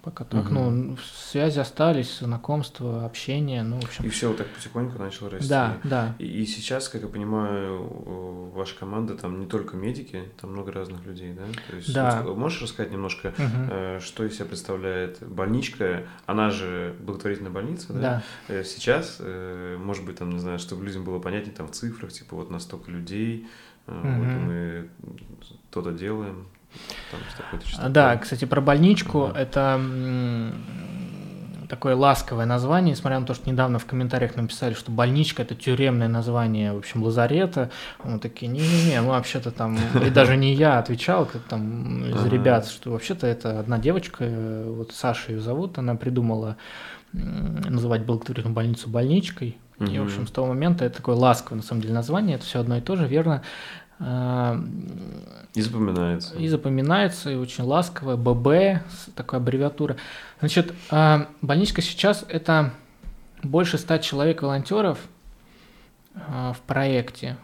пока так. Угу. Ну, связи остались, знакомства, общение, ну, в общем. И все вот так потихоньку начало расти. Да, да. И, и сейчас, как я понимаю, ваша команда там не только медики, там много разных людей, да? То есть, да. Вот, можешь рассказать немножко, угу. что из себя представляет больничка? Она же благотворительная больница, да? Да. Э, сейчас, э, может быть, там, не знаю, чтобы людям было понятнее, там в цифрах, типа вот на столько людей, угу. вот мы то-то делаем. Там, да, кстати, про больничку да. это такое ласковое название, несмотря на то, что недавно в комментариях написали, что больничка это тюремное название, в общем, лазарета. Мы такие, не-не-не, мы вообще-то там, и даже не я отвечал, как там из ребят, что вообще-то это одна девочка, вот Саша ее зовут, она придумала называть благотворительную больницу больничкой. И, в общем, с того момента это такое ласковое, на самом деле, название, это все одно и то же, верно. А, и запоминается. И запоминается, и очень ласковая. ББ, такая аббревиатура. Значит, а, больничка сейчас это больше ста человек волонтеров а, в проекте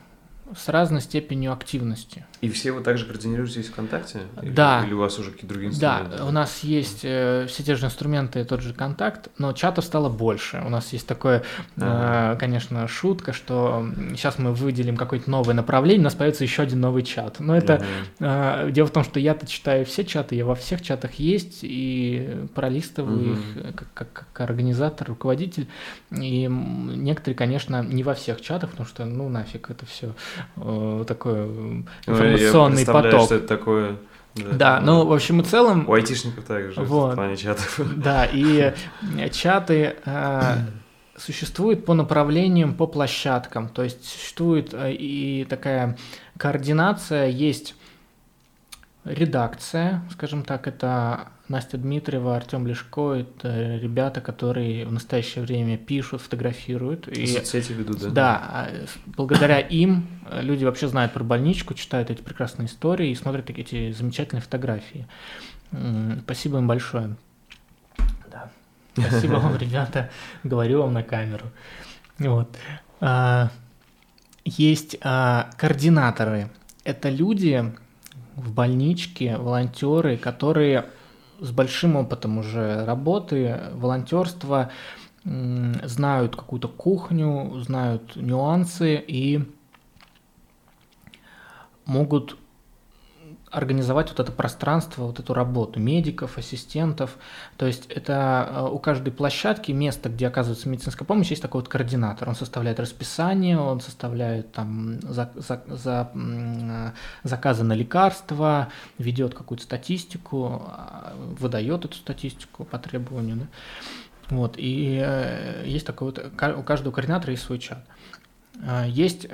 с разной степенью активности. И все вы также координируетесь ВКонтакте? Да. Или, или у вас уже какие-то другие инструменты? Да, у нас есть э, все те же инструменты, тот же контакт, но чатов стало больше. У нас есть такое, э, конечно, шутка, что сейчас мы выделим какое-то новое направление, у нас появится еще один новый чат. Но это ага. э, дело в том, что я-то читаю все чаты, я во всех чатах есть и пролистываю угу. их как, как, как организатор, руководитель. И некоторые, конечно, не во всех чатах, потому что, ну нафиг, это все э, такое информационный я поток. что это такое. Да, да ну, в общем и целом... У айтишников также вот, в плане чатов. Да, и чаты... Э, существует по направлениям, по площадкам. То есть существует э, и такая координация, есть редакция, скажем так, это Настя Дмитриева, Артем Лешко, это ребята, которые в настоящее время пишут, фотографируют. И соцсети ведут, да? Да, а, благодаря им люди вообще знают про больничку, читают эти прекрасные истории и смотрят эти замечательные фотографии. Спасибо им большое. Да. Спасибо вам, ребята, говорю вам на камеру. Вот. А, есть а, координаторы. Это люди в больничке, волонтеры, которые с большим опытом уже работы, волонтерства, знают какую-то кухню, знают нюансы и могут организовать вот это пространство, вот эту работу медиков, ассистентов. То есть это э, у каждой площадки место, где оказывается медицинская помощь, есть такой вот координатор. Он составляет расписание, он составляет там за, за, за, э, заказы на лекарства, ведет какую-то статистику, а, выдает эту статистику по требованию. Да? Вот, и э, есть такой вот, у каждого координатора есть свой чат. Есть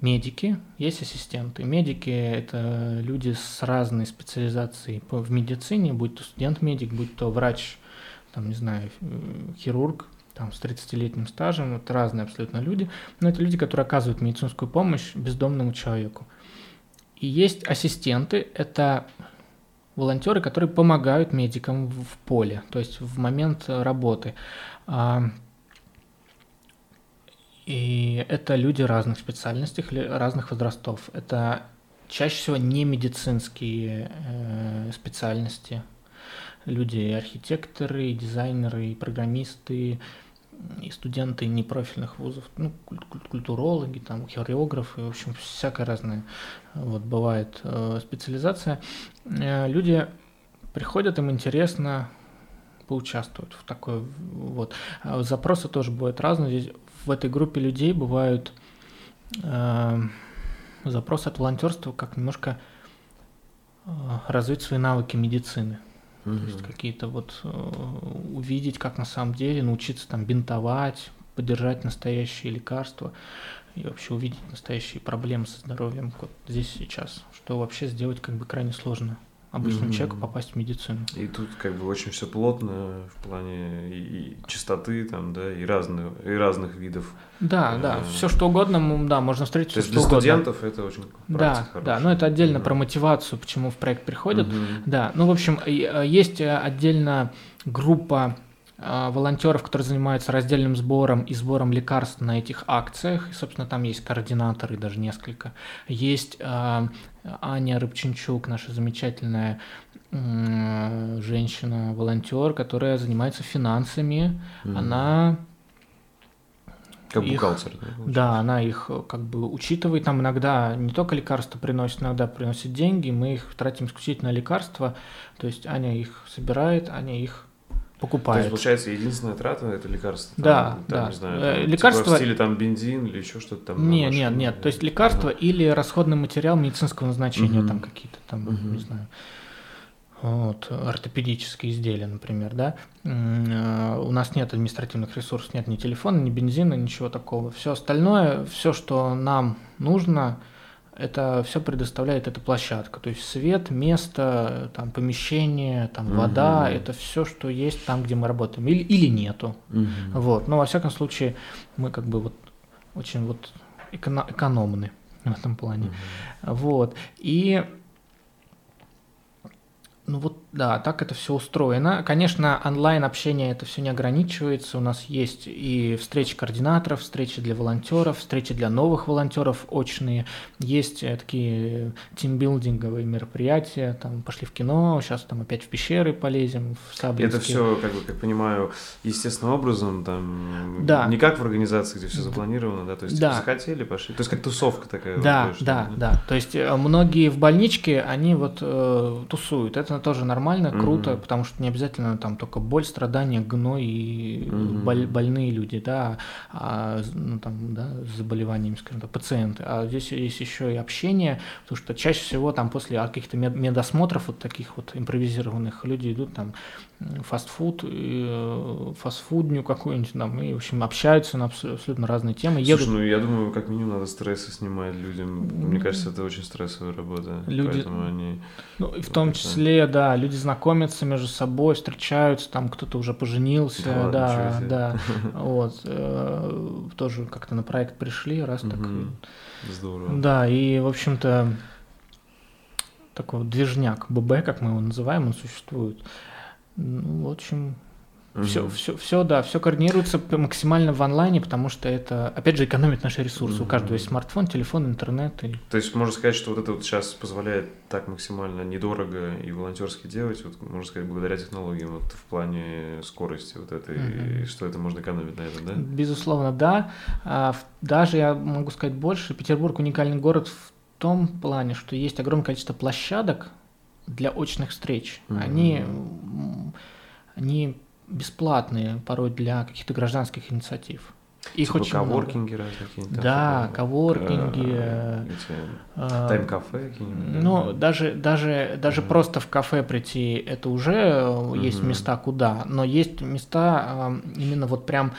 медики, есть ассистенты. Медики – это люди с разной специализацией в медицине, будь то студент-медик, будь то врач, там, не знаю, хирург, там, с 30-летним стажем, это разные абсолютно люди, но это люди, которые оказывают медицинскую помощь бездомному человеку. И есть ассистенты, это волонтеры, которые помогают медикам в поле, то есть в момент работы. И это люди разных специальностей, разных возрастов. Это чаще всего не медицинские э, специальности. Люди и архитекторы, и дизайнеры, и программисты, и студенты непрофильных вузов, ну, культурологи, там, хореографы, в общем, всякое разное вот, бывает э, специализация. Э, люди приходят, им интересно поучаствовать в такой вот. А запросы тоже бывают разные. Здесь в этой группе людей бывают э, запросы от волонтерства, как немножко э, развить свои навыки медицины. Угу. То есть какие-то вот э, увидеть, как на самом деле, научиться там бинтовать, поддержать настоящие лекарства и вообще увидеть настоящие проблемы со здоровьем вот здесь сейчас, что вообще сделать как бы крайне сложно обычному mm-hmm. человеку попасть в медицину. И тут как бы очень все плотно в плане и, и чистоты там, да, и разных и разных видов. Да, э, да, все что угодно, да, можно встретить То есть для студентов это очень Да, хорошая. да, но это отдельно mm-hmm. про мотивацию, почему в проект приходят. Mm-hmm. Да, ну в общем э, есть э, отдельно группа а, волонтеров, которые занимаются раздельным сбором и сбором лекарств на этих акциях. И, собственно, там есть координаторы, даже несколько. Есть э, Аня Рыбченчук, наша замечательная женщина-волонтер, которая занимается финансами. Mm-hmm. Она как их, бухгалтер, да? Да, она их как бы учитывает. Там иногда не только лекарства приносит, иногда приносит деньги. Мы их тратим исключительно на лекарства. То есть Аня их собирает, Аня их покупает. То есть, получается, единственная трата – это лекарство? Да, там, да. Там, не знаю, э, там, лекарство... Типа в стиле там бензин или еще что-то там? Нет, нет, нет. То есть лекарство ага. или расходный материал медицинского назначения, угу. там какие-то там, угу. не знаю, вот, ортопедические изделия, например, да. Э, у нас нет административных ресурсов, нет ни телефона, ни бензина, ничего такого. Все остальное, все, что нам нужно – это все предоставляет эта площадка. То есть свет, место, там, помещение, там, угу. вода, это все, что есть там, где мы работаем. Или, или нету. Угу. Вот. Но во всяком случае, мы как бы вот очень вот эконом, экономны в этом плане. Угу. Вот. И ну вот да, так это все устроено. Конечно, онлайн общение это все не ограничивается. У нас есть и встречи координаторов, встречи для волонтеров, встречи для новых волонтеров очные. Есть э, такие тимбилдинговые мероприятия. Там пошли в кино, сейчас там опять в пещеры полезем, в Саблинске. Это все, как бы, как понимаю, естественным образом, там да. не как в организации, где все запланировано, да, то есть да. захотели, пошли. То есть как тусовка такая. Да, вот, да, да, да. То есть э, многие в больничке, они вот э, тусуют. Это тоже нормально, круто, mm-hmm. потому что не обязательно там только боль, страдания, гной и mm-hmm. боль, больные люди, да, а, ну, там, да, с заболеваниями, скажем так, пациенты. А здесь есть еще и общение, потому что чаще всего там после каких-то медосмотров вот таких вот импровизированных люди идут там фастфуд, э, фастфудню какую-нибудь там, и, в общем, общаются на абсолютно разные темы. Слушай, едут... ну я думаю, как минимум надо стрессы снимать людям. Мне кажется, это очень стрессовая работа. Люди... Поэтому они... Ну, и в том числе, да, люди знакомятся между собой, встречаются, там кто-то уже поженился, да, да, да. Вот. Э, тоже как-то на проект пришли, раз так. Здорово. Да, и, в общем-то, такой движняк ББ, как мы его называем, он существует. Ну, в общем, угу. все, все, все, да, все координируется максимально в онлайне, потому что это, опять же, экономит наши ресурсы. Угу. У каждого есть смартфон, телефон, интернет. И... То есть можно сказать, что вот это вот сейчас позволяет так максимально недорого и волонтерски делать, вот, можно сказать, благодаря технологиям, вот в плане скорости вот этой, угу. и что это можно экономить на этом, да? Безусловно, да. А, даже я могу сказать больше, Петербург уникальный город в том плане, что есть огромное количество площадок, для очных встреч. Mm-hmm. Они, они бесплатные порой для каких-то гражданских инициатив. Их типа очень коворкинги много. разные Да, коворкинги. Э, э, тайм-кафе какие-нибудь. Ну, даже, даже, даже mm-hmm. просто в кафе прийти, это уже mm-hmm. есть места куда, но есть места э, именно вот прям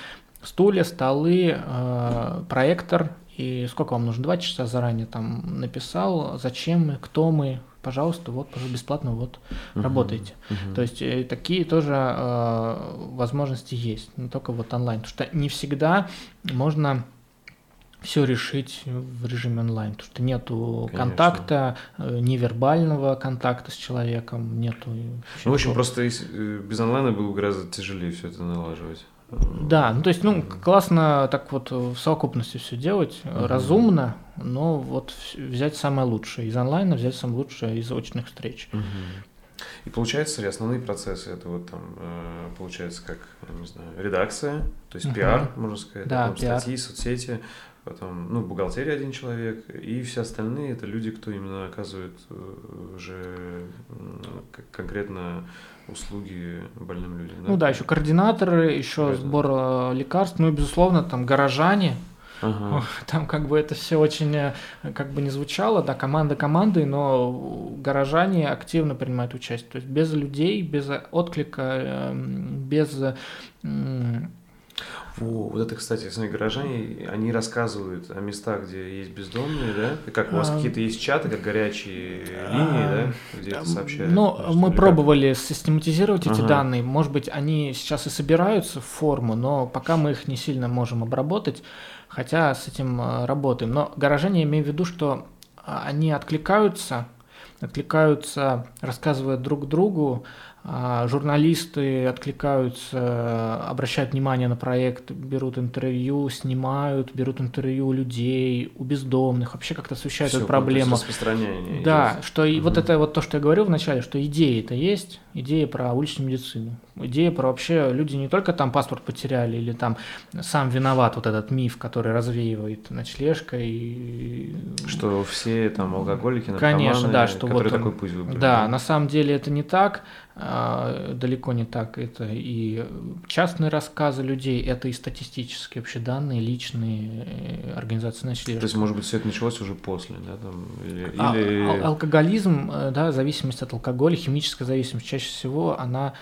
стулья, столы, э, проектор, и сколько вам нужно, два часа заранее там написал, зачем мы, кто мы, пожалуйста, вот, бесплатно, вот, uh-huh, работайте. Uh-huh. То есть э, такие тоже э, возможности есть, не только вот онлайн, потому что не всегда можно все решить в режиме онлайн, потому что нету Конечно. контакта, э, невербального контакта с человеком, нету. Ну, в общем, просто э, без онлайна было гораздо тяжелее все это налаживать. Да, ну то есть, ну, классно так вот в совокупности все делать, uh-huh. разумно, но вот взять самое лучшее из онлайна, взять самое лучшее из очных встреч. Uh-huh. И получается, основные процессы это вот там э, получается как, не знаю, редакция, то есть uh-huh. пиар, можно сказать, да, потом пиар. статьи, соцсети, потом, ну, бухгалтерия один человек, и все остальные это люди, кто именно оказывает э, уже конкретно услуги больным людям. Да? Ну да, еще координаторы, еще Верно. сбор э, лекарств, ну и безусловно там горожане. Ага. Там как бы это все очень, э, как бы не звучало, да, команда командой, но горожане активно принимают участие. То есть без людей, без отклика, без во, вот это, кстати, сами горожане, они рассказывают о местах, где есть бездомные, да? Как у вас а, какие-то есть чаты, как горячие линии, да? Где это сообщают? Ну, мы пробовали как? систематизировать эти ага. данные. Может быть, они сейчас и собираются в форму, но пока мы их не сильно можем обработать, хотя с этим э, работаем. Но горожане, имею в виду, что а, они откликаются, откликаются, рассказывают друг другу, а, журналисты откликаются, обращают внимание на проект, берут интервью, снимают, берут интервью у людей, у бездомных, вообще как-то освещают Всё, эту проблему. Распространение. Да, идет. что и угу. вот это вот то, что я говорил вначале, что идеи это есть, идея про уличную медицину, идея про вообще люди не только там паспорт потеряли или там сам виноват вот этот миф, который развеивает ночлежка и что все там алкоголики, Конечно, да, что вот такой путь выбрали. Да, на самом деле это не так. А, далеко не так. Это и частные рассказы людей, это и статистические вообще данные, личные э, организации ночлежек. То есть, может быть, все это началось уже после, да? Там, или, а, или... алкоголизм, э, да, зависимость от алкоголя, химическая зависимость, чаще всего она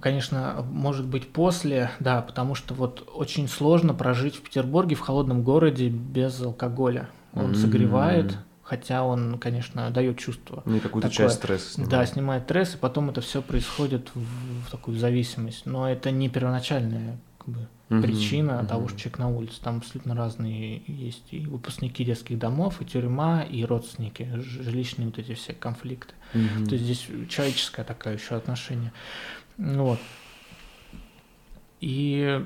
Конечно, может быть после, да, потому что вот очень сложно прожить в Петербурге, в холодном городе без алкоголя. Он mm-hmm. согревает, хотя он, конечно, дает чувство. Ну, какую-то часть стресса снимает. Да, снимает стресс, и потом это все происходит в, в такую зависимость. Но это не первоначальная бы, угу, причина угу. того, что человек на улице. Там абсолютно разные есть и выпускники детских домов, и тюрьма, и родственники, жилищные вот эти все конфликты. Угу. То есть здесь человеческое такое еще отношение. Вот. И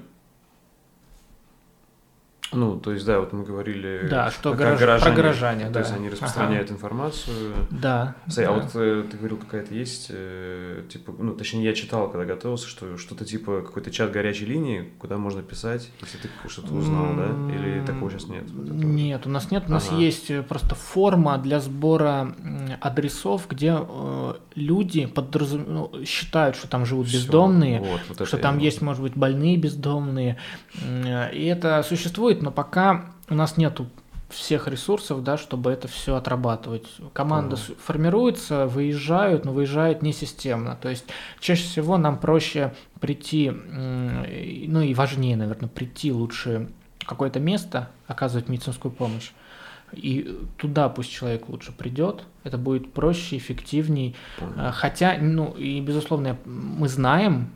ну, то есть, да, вот мы говорили да, что как горож... горожане, про горожане, то да. есть они распространяют ага. информацию. Да. Смотри, да. а вот э, ты говорил, какая-то есть, э, типа, ну, точнее, я читал, когда готовился, что что-то типа какой-то чат горячей линии, куда можно писать, если ты что-то узнал, да? Или такого сейчас нет? Вот нет, у нас нет, у нас ага. есть э, просто форма для сбора адресов, где э, люди подразум... ну, считают, что там живут бездомные, вот, вот что там есть, может быть, больные бездомные, и это существует но пока у нас нету всех ресурсов, да, чтобы это все отрабатывать. Команда uh формируется, выезжают, но выезжают не системно. То есть чаще всего нам проще прийти, ну и важнее, наверное, прийти лучше в какое-то место, оказывать медицинскую помощь, и туда пусть человек лучше придет, это будет проще, эффективней. Понял. Хотя, ну и безусловно, мы знаем,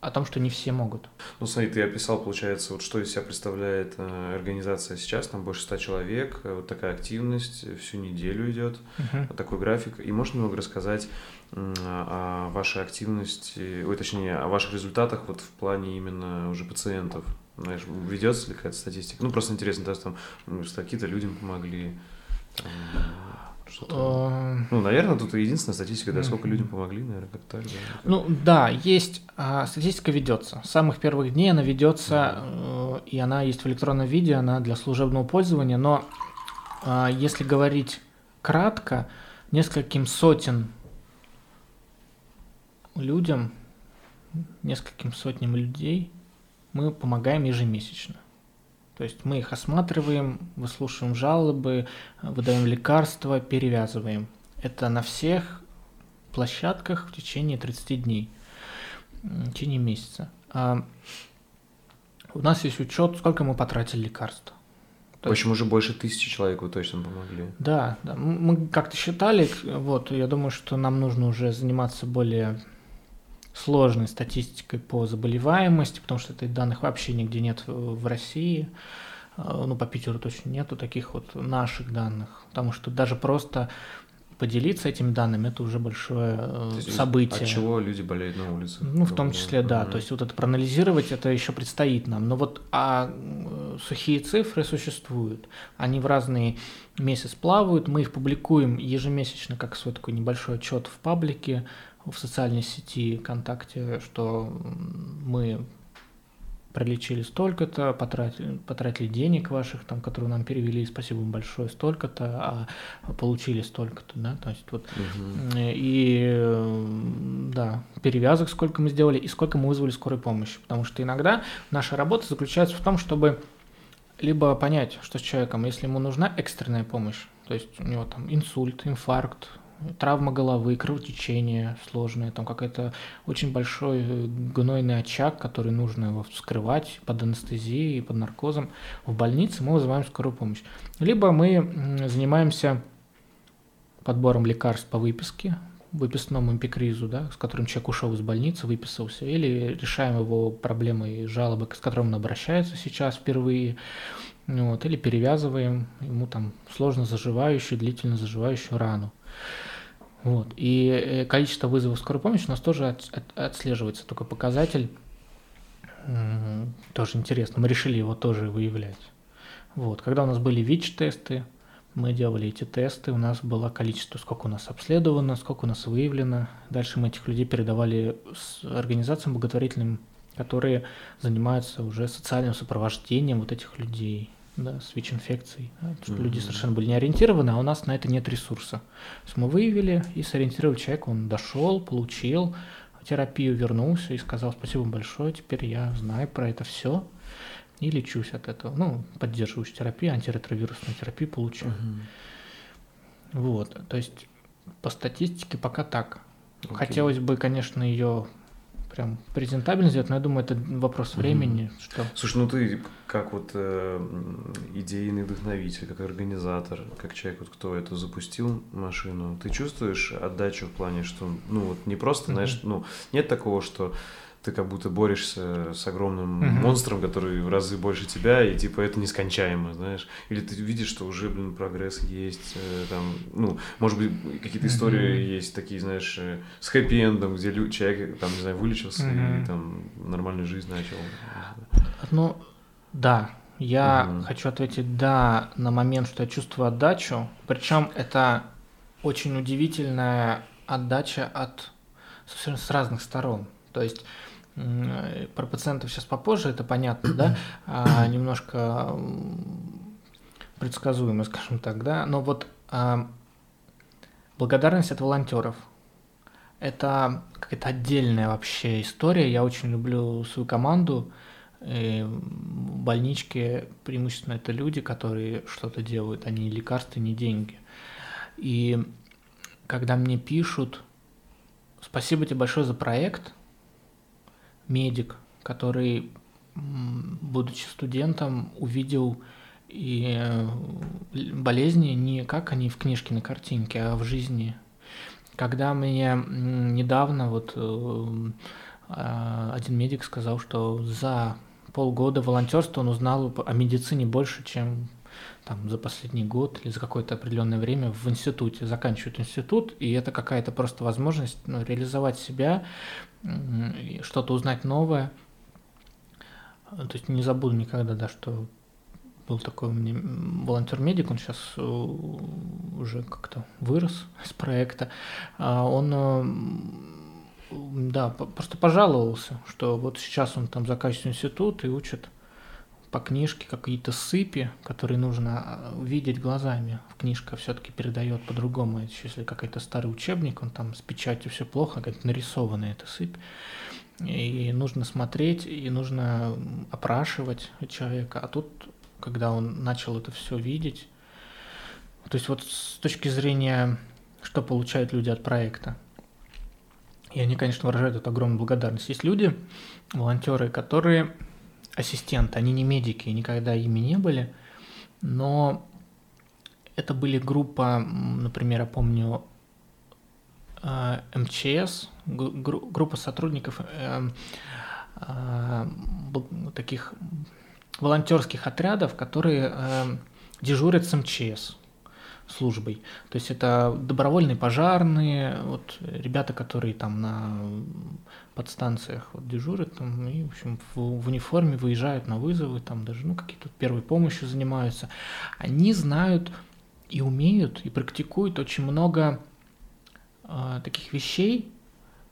о том, что не все могут. Ну, смотри, ты описал, получается, вот что из себя представляет э, организация сейчас, там больше ста человек, э, вот такая активность всю неделю идет, uh-huh. вот такой график. И можешь немного рассказать э, о вашей активности, ой, точнее, о ваших результатах вот в плане именно уже пациентов? Знаешь, ведется ли какая-то статистика? Ну, просто интересно, есть там ну, какие-то людям помогли, там, что-то... А, ну, наверное, тут единственная статистика, да, сколько людям помогли, наверное, как так. Да. Ну, да, есть, а, статистика ведется. С самых первых дней она ведется, mm и она есть в электронном виде, она для служебного пользования, но а, если говорить кратко, нескольким сотен людям, нескольким сотням людей мы помогаем ежемесячно. То есть мы их осматриваем, выслушиваем жалобы, выдаем лекарства, перевязываем. Это на всех площадках в течение 30 дней, в течение месяца. А у нас есть учет, сколько мы потратили лекарств. То в общем, уже больше тысячи человек вы точно помогли. Да, да. Мы как-то считали, вот, я думаю, что нам нужно уже заниматься более сложной статистикой по заболеваемости, потому что этих данных вообще нигде нет в России. А, ну, по Питеру точно нету таких вот наших данных, потому что даже просто поделиться этими данными это уже большое э, событие. От чего люди болеют на улице? Ну, в том числе, да. Mm-hmm. То есть вот это проанализировать, это еще предстоит нам. Но вот а э, сухие цифры существуют. Они в разные месяцы плавают. Мы их публикуем ежемесячно, как свой такой небольшой отчет в паблике в социальной сети ВКонтакте, что мы пролечили столько-то, потратили, потратили денег ваших, там, которые нам перевели, спасибо вам большое, столько-то, а получили столько-то, да, то есть вот, угу. и, да, перевязок сколько мы сделали, и сколько мы вызвали скорой помощи, потому что иногда наша работа заключается в том, чтобы либо понять, что с человеком, если ему нужна экстренная помощь, то есть у него там инсульт, инфаркт, травма головы, кровотечение сложное, там какой-то очень большой э, гнойный очаг, который нужно его вскрывать под анестезией, под наркозом. В больнице мы вызываем скорую помощь. Либо мы занимаемся подбором лекарств по выписке, выписному эпикризу, да, с которым человек ушел из больницы, выписался, или решаем его проблемы и жалобы, с которыми он обращается сейчас впервые, вот, или перевязываем ему там сложно заживающую, длительно заживающую рану. Вот. И э, количество вызовов скорой помощи у нас тоже от, от, отслеживается, только показатель тоже интересно. Мы решили его тоже выявлять. Вот. Когда у нас были ВИЧ-тесты, мы делали эти тесты, у нас было количество, сколько у нас обследовано, сколько у нас выявлено. Дальше мы этих людей передавали с организациям благотворительным, которые занимаются уже социальным сопровождением вот этих людей да, с ВИЧ-инфекцией. Да, mm-hmm. Люди совершенно были не ориентированы, а у нас на это нет ресурса. То есть мы выявили и сориентировали человека, он дошел, получил терапию, вернулся и сказал спасибо большое, теперь я знаю про это все и лечусь от этого. Ну, поддерживающую терапию, антиретровирусную терапию получаю. Mm-hmm. Вот, то есть по статистике пока так. Okay. Хотелось бы, конечно, ее прям презентабельно сделать, но я думаю, это вопрос времени. Mm-hmm. Что... Слушай, ну ты как вот э, идейный вдохновитель, как организатор, как человек, вот, кто это запустил машину, ты чувствуешь отдачу в плане, что, ну вот не просто, mm-hmm. знаешь, ну нет такого, что ты как будто борешься с огромным mm-hmm. монстром, который в разы больше тебя, и типа это нескончаемо, знаешь. Или ты видишь, что уже, блин, прогресс есть, э, там, ну, может быть, какие-то mm-hmm. истории есть такие, знаешь, э, с хэппи-эндом, где человек, там, не знаю, вылечился mm-hmm. и там нормальную жизнь начал. Ну, да, я mm-hmm. хочу ответить да на момент, что я чувствую отдачу. Причем это очень удивительная отдача от совершенно с разных сторон. То есть про пациентов сейчас попозже, это понятно, да, а, немножко предсказуемо, скажем так, да, но вот а, благодарность от волонтеров. Это какая-то отдельная вообще история. Я очень люблю свою команду И в больничке преимущественно это люди, которые что-то делают, а не лекарства, не деньги. И когда мне пишут, спасибо тебе большое за проект, медик, который, будучи студентом, увидел и э, болезни не как они в книжке на картинке, а в жизни. Когда мне недавно вот э, а, один медик сказал, что за полгода волонтерства он узнал о медицине больше, чем там, за последний год или за какое-то определенное время в институте, заканчивает институт, и это какая-то просто возможность ну, реализовать себя, что-то узнать новое. То есть не забуду никогда, да, что был такой у меня волонтер-медик, он сейчас э, уже как-то вырос из проекта. А он э, да, просто пожаловался, что вот сейчас он там заканчивает институт и учит по книжке какие-то сыпи, которые нужно а, видеть глазами. Книжка все-таки передает по-другому. Если какой-то старый учебник, он там с печатью все плохо, как нарисованная эта сыпь. И нужно смотреть, и нужно опрашивать человека. А тут, когда он начал это все видеть, то есть вот с точки зрения, что получают люди от проекта, и они, конечно, выражают эту огромную благодарность. Есть люди, волонтеры, которые ассистенты, они не медики, никогда ими не были, но это были группа, например, я помню, э, МЧС, группа сотрудников э, э, таких волонтерских отрядов, которые дежурят с МЧС службой. То есть это добровольные пожарные, вот ребята, которые там на подстанциях вот дежурят там и, в общем, в, в униформе выезжают на вызовы, там даже, ну, какие-то первой помощью занимаются. Они знают и умеют, и практикуют очень много э, таких вещей,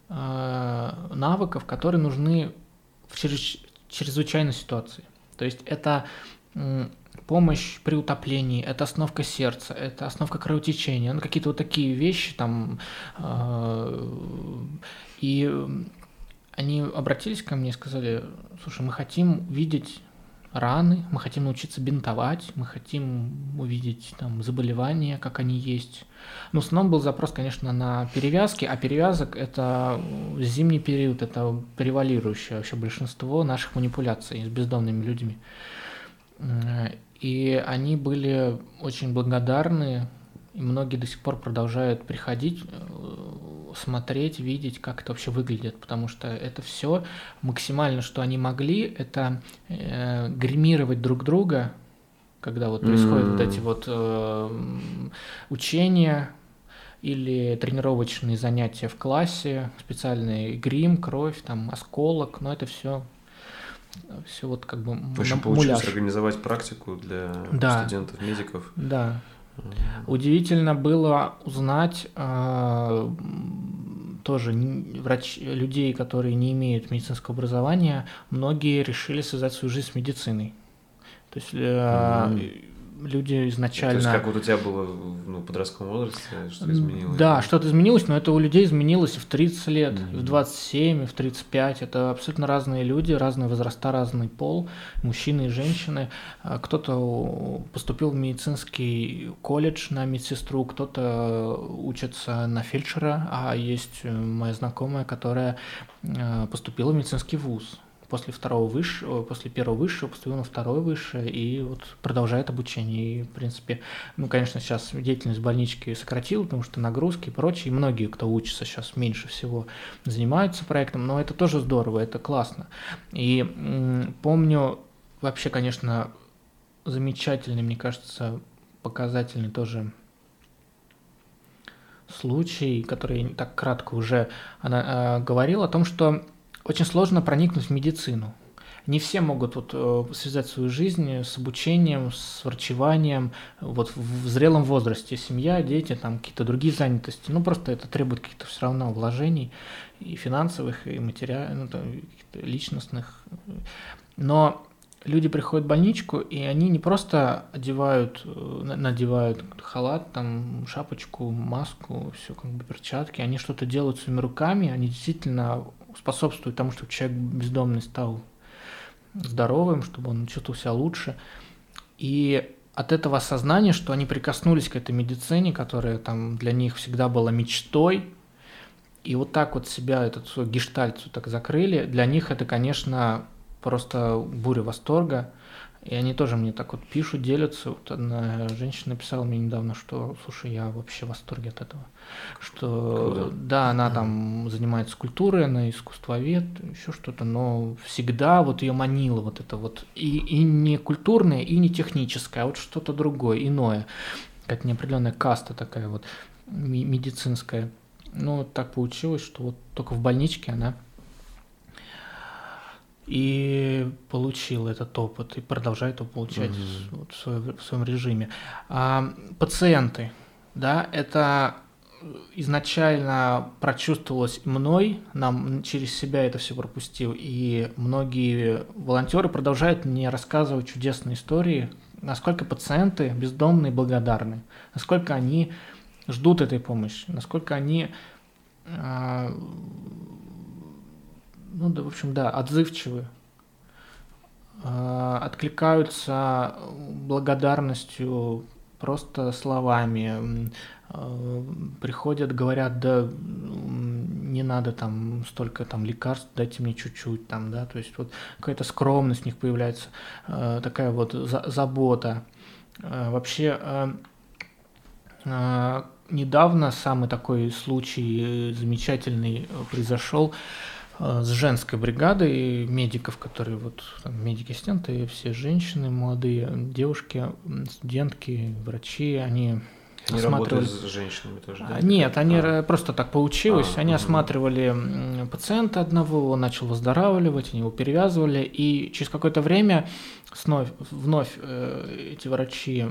э, навыков, которые нужны в чрез, чрезвычайной ситуации. То есть это помощь при утоплении, это остановка сердца, это остановка кровотечения, ну, какие-то вот такие вещи там. Э, и они обратились ко мне и сказали, слушай, мы хотим видеть раны, мы хотим научиться бинтовать, мы хотим увидеть там заболевания, как они есть. Но в основном был запрос, конечно, на перевязки, а перевязок это зимний период, это превалирующее вообще большинство наших манипуляций с бездомными людьми. И они были очень благодарны, и многие до сих пор продолжают приходить, э, смотреть, видеть, как это вообще выглядит, потому что это все максимально, что они могли, это э, гримировать друг друга, когда вот происходят mm-hmm. вот эти вот э, учения или тренировочные занятия в классе, специальный грим, кровь, там осколок, но это все все вот как бы В общем, получилось организовать практику для да. студентов-медиков. Да. Удивительно было узнать э, тоже врач, людей, которые не имеют медицинского образования, многие решили связать свою жизнь с медициной. То есть э, mm люди изначально... То есть как вот у тебя было ну, в подростковом возрасте, что изменилось? Да, что-то изменилось, но это у людей изменилось и в 30 лет, mm-hmm. и в 27, и в 35. Это абсолютно разные люди, разные возраста, разный пол, мужчины и женщины. А кто-то поступил в медицинский колледж на медсестру, кто-то учится на фельдшера, а есть моя знакомая, которая э, поступила в медицинский вуз после второго высшего, после первого высшего поступил на второе высшее и вот продолжает обучение. И, в принципе, ну, конечно, сейчас деятельность больнички сократил, потому что нагрузки и прочее, и многие, кто учится сейчас меньше всего, занимаются проектом, но это тоже здорово, это классно. И м- помню, вообще, конечно, замечательный, мне кажется, показательный тоже случай, который так кратко уже она э, говорил о том, что очень сложно проникнуть в медицину. Не все могут вот э, связать свою жизнь с обучением, с врачеванием вот в зрелом возрасте. Семья, дети, там какие-то другие занятости. Ну, просто это требует каких-то все равно вложений и финансовых, и материальных, ну, личностных. Но люди приходят в больничку, и они не просто одевают, э, надевают халат, там, шапочку, маску, все как бы перчатки, они что-то делают своими руками, они действительно способствует тому, чтобы человек бездомный стал здоровым, чтобы он чувствовал себя лучше. И от этого осознания, что они прикоснулись к этой медицине, которая там для них всегда была мечтой, и вот так вот себя, этот свой гештальт так закрыли, для них это, конечно, просто буря восторга. И они тоже мне так вот пишут, делятся. Вот одна женщина написала мне недавно, что, слушай, я вообще в восторге от этого. Что, Круто. да, она там занимается скульптурой, она искусствовед, еще что-то, но всегда вот ее манило вот это вот и, и не культурное, и не техническое, а вот что-то другое, иное. Как неопределенная каста такая вот медицинская. Ну, так получилось, что вот только в больничке она и получил этот опыт и продолжает его получать mm-hmm. вот в, своем, в своем режиме. А, пациенты, да, это изначально прочувствовалось мной, нам через себя это все пропустил, и многие волонтеры продолжают мне рассказывать чудесные истории, насколько пациенты бездомные благодарны, насколько они ждут этой помощи, насколько они а, ну да, в общем, да, отзывчивы, э, откликаются благодарностью просто словами, э, приходят, говорят, да, не надо там столько там лекарств, дайте мне чуть-чуть там, да, то есть вот какая-то скромность у них появляется, э, такая вот за забота. Э, вообще э, э, недавно самый такой случай замечательный произошел. Э, с женской бригадой медиков, которые вот медики-ассистенты, все женщины молодые, девушки, студентки, врачи, они они осматривали... с женщинами тоже, да? Нет, они а. просто так получилось. А, они угу. осматривали пациента одного, он начал выздоравливать, они его перевязывали, и через какое-то время вновь, вновь э, эти врачи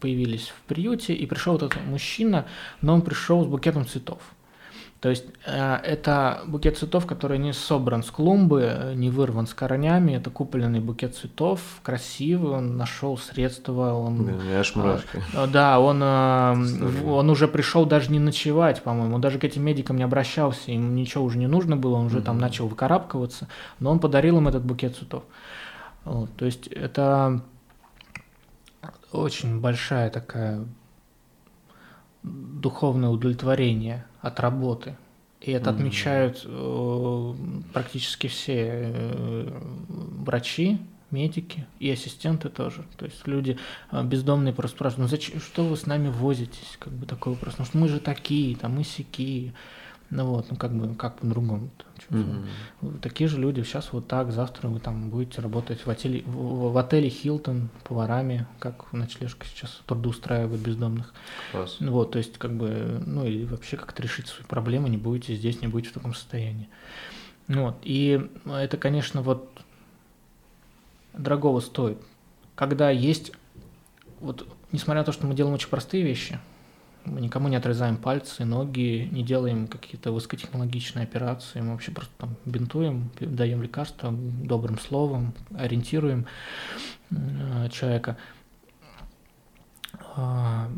появились в приюте, и пришел вот этот мужчина, но он пришел с букетом цветов. То есть э, это букет цветов, который не собран с клумбы, не вырван с корнями, это купленный букет цветов, красивый, он нашел средства, он... Да, аж мурашки. Э, да, он, э, он уже пришел даже не ночевать, по-моему, даже к этим медикам не обращался, ему ничего уже не нужно было, он уже угу. там начал выкарабкиваться, но он подарил им этот букет цветов. Вот, то есть это очень большая такая духовное удовлетворение от работы. И это mm-hmm. отмечают э, практически все э, врачи, медики и ассистенты тоже. То есть люди э, бездомные просто спрашивают, ну зачем, что вы с нами возитесь? Как бы такой вопрос, ну что мы же такие, там мы сякие. Ну вот, ну как бы, как по-другому. Mm-hmm. Такие же люди сейчас вот так, завтра вы там будете работать в отеле, в, в отеле Хилтон поварами, как ночлежка сейчас трудоустраивает бездомных. Класс. Ну вот, то есть как бы, ну и вообще как-то решить свои проблемы, не будете здесь, не будете в таком состоянии. Ну вот, и это, конечно, вот дорогого стоит. Когда есть, вот, несмотря на то, что мы делаем очень простые вещи – мы никому не отрезаем пальцы, ноги, не делаем какие-то высокотехнологичные операции, мы вообще просто там бинтуем, даем лекарства добрым словом, ориентируем э, человека. А,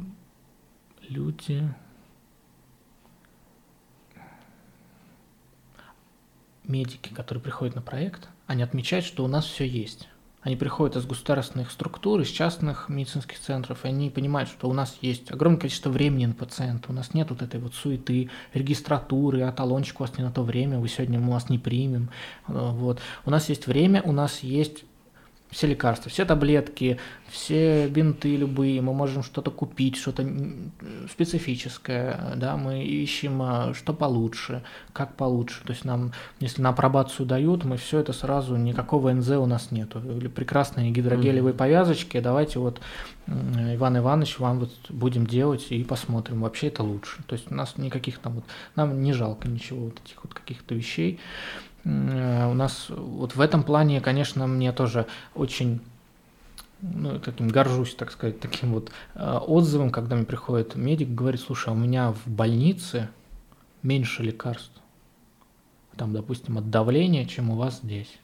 люди медики, которые приходят на проект, они отмечают, что у нас все есть. Они приходят из государственных структур, из частных медицинских центров, и они понимают, что у нас есть огромное количество времени на пациента, у нас нет вот этой вот суеты, регистратуры, а талончик у вас не на то время, вы сегодня мы вас не примем. Э, вот. У нас есть время, у нас есть все лекарства, все таблетки, все бинты любые, мы можем что-то купить, что-то специфическое, да, мы ищем, а, что получше, как получше, то есть нам, если на апробацию дают, мы все это сразу, никакого НЗ у нас нету, или прекрасные гидрогелевые mm-hmm. повязочки, давайте вот, Иван Иванович, вам вот будем делать и посмотрим, вообще это лучше, то есть у нас никаких там вот, нам не жалко ничего вот этих вот каких-то вещей, у нас вот в этом плане, конечно, мне тоже очень ну, таким горжусь, так сказать, таким вот э, отзывом, когда мне приходит медик, говорит, слушай, а у меня в больнице меньше лекарств, там, допустим, от давления, чем у вас здесь.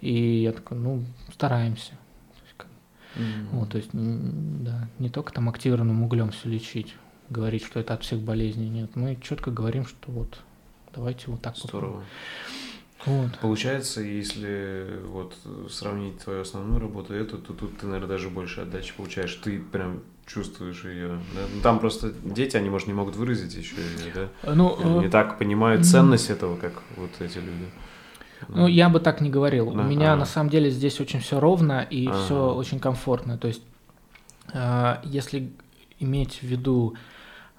И я такой, ну, стараемся. Mm-hmm. Вот, то есть, да, не только там активированным углем все лечить, говорить, что это от всех болезней, нет. Мы четко говорим, что вот Давайте вот так Здорово. Вот. Получается, если вот сравнить твою основную работу и эту, то тут ты, наверное, даже больше отдачи получаешь. Ты прям чувствуешь ее. Да? Ну, там просто дети, они, может, не могут выразить еще ее, да? Ну, не так понимают ценность этого, как вот эти люди. Ну, я бы так не говорил. Да, У меня ага. на самом деле здесь очень все ровно и ага. все очень комфортно. То есть, э, если иметь в виду э,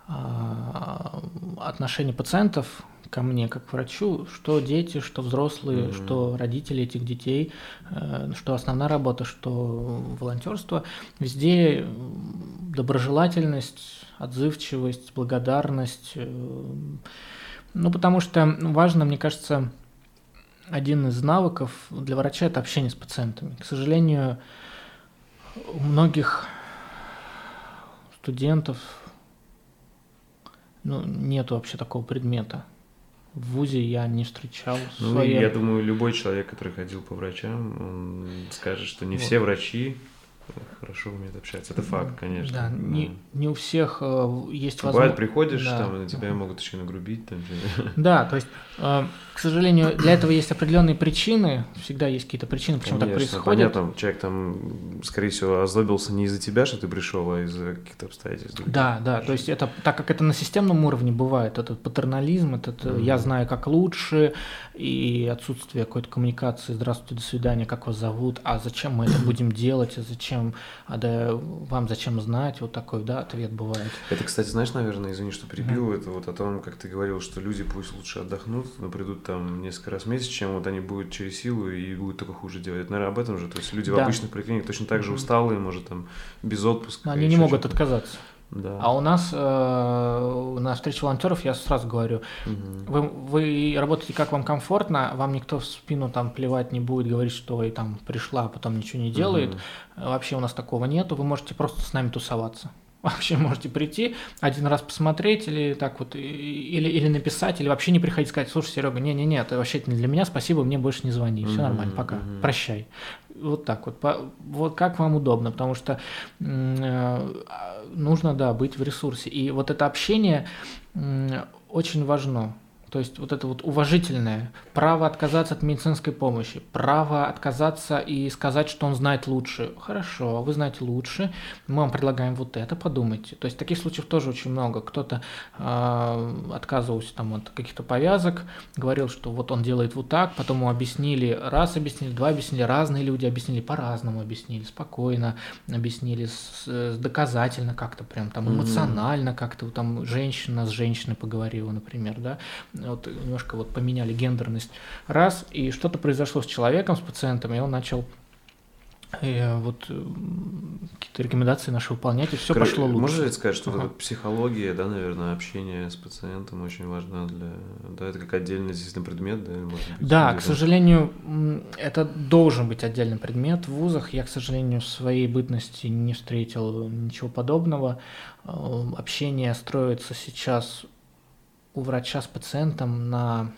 отношение пациентов ко мне как к врачу, что дети, что взрослые, mm-hmm. что родители этих детей, э, что основная работа, что волонтерство, везде доброжелательность, отзывчивость, благодарность. Э, ну, потому что важно, мне кажется, один из навыков для врача – это общение с пациентами. К сожалению, у многих студентов ну, нет вообще такого предмета. В ВУЗе я не встречал. Ну, своей... я думаю, любой человек, который ходил по врачам, он скажет, что не вот. все врачи хорошо умеет общаться. Это факт, конечно. Да, да. Не, не у всех э, есть возможность. Бывает, приходишь, да. там, и на тебя могут еще нагрубить. Там, да, то есть, э, к сожалению, для этого есть определенные причины. Всегда есть какие-то причины, почему конечно, так происходит. Понятно, человек там, скорее всего, озлобился не из-за тебя, что ты пришел, а из-за каких-то обстоятельств. Да, да, то есть это, так как это на системном уровне бывает, этот патернализм, этот mm-hmm. я знаю, как лучше, и отсутствие какой-то коммуникации, здравствуйте, до свидания, как вас зовут, а зачем мы это будем делать, а зачем, а да вам зачем знать, вот такой, да, ответ бывает. Это, кстати, знаешь, наверное, извини, что перебил, mm-hmm. это вот о том, как ты говорил, что люди пусть лучше отдохнут, но придут там несколько раз в месяц, чем вот они будут через силу и будут только хуже делать. Это, наверное, об этом же, то есть люди да. в обычных поликлиниках точно так же mm-hmm. усталые, может, там, без отпуска. Они не могут отказаться. Да. А у нас э, на встрече волонтеров я сразу говорю, угу. вы, вы работаете как вам комфортно, вам никто в спину там плевать не будет, говорить, что и там пришла, а потом ничего не делает. Угу. Вообще у нас такого нету, вы можете просто с нами тусоваться. Вообще можете прийти, один раз посмотреть или так вот, или, или написать, или вообще не приходить сказать, слушай, Серега, не-не-не, это вообще не для меня, спасибо, мне больше не звони, все нормально, пока, прощай. Вот так вот, вот как вам удобно, потому что э, нужно, да, быть в ресурсе. И вот это общение очень важно. То есть вот это вот уважительное право отказаться от медицинской помощи, право отказаться и сказать, что он знает лучше. Хорошо, вы знаете лучше, мы вам предлагаем вот это, подумайте. То есть таких случаев тоже очень много. Кто-то э, отказывался там от каких-то повязок, говорил, что вот он делает вот так, потом ему объяснили, раз объяснили, два объяснили, разные люди объяснили, по-разному объяснили, спокойно объяснили, с, с доказательно как-то прям там эмоционально как-то там женщина с женщиной поговорила, например, да вот немножко вот поменяли гендерность раз, и что-то произошло с человеком, с пациентом, и он начал и э, вот какие-то рекомендации наши выполнять, и все Короче, пошло лучше. Можно сказать, что ага. вот психология, да, наверное, общение с пациентом очень важно для... Да, это как отдельный действительно предмет, да? Может быть, да, к сожалению, это должен быть отдельный предмет в вузах. Я, к сожалению, в своей бытности не встретил ничего подобного. Э, общение строится сейчас у врача с пациентом на,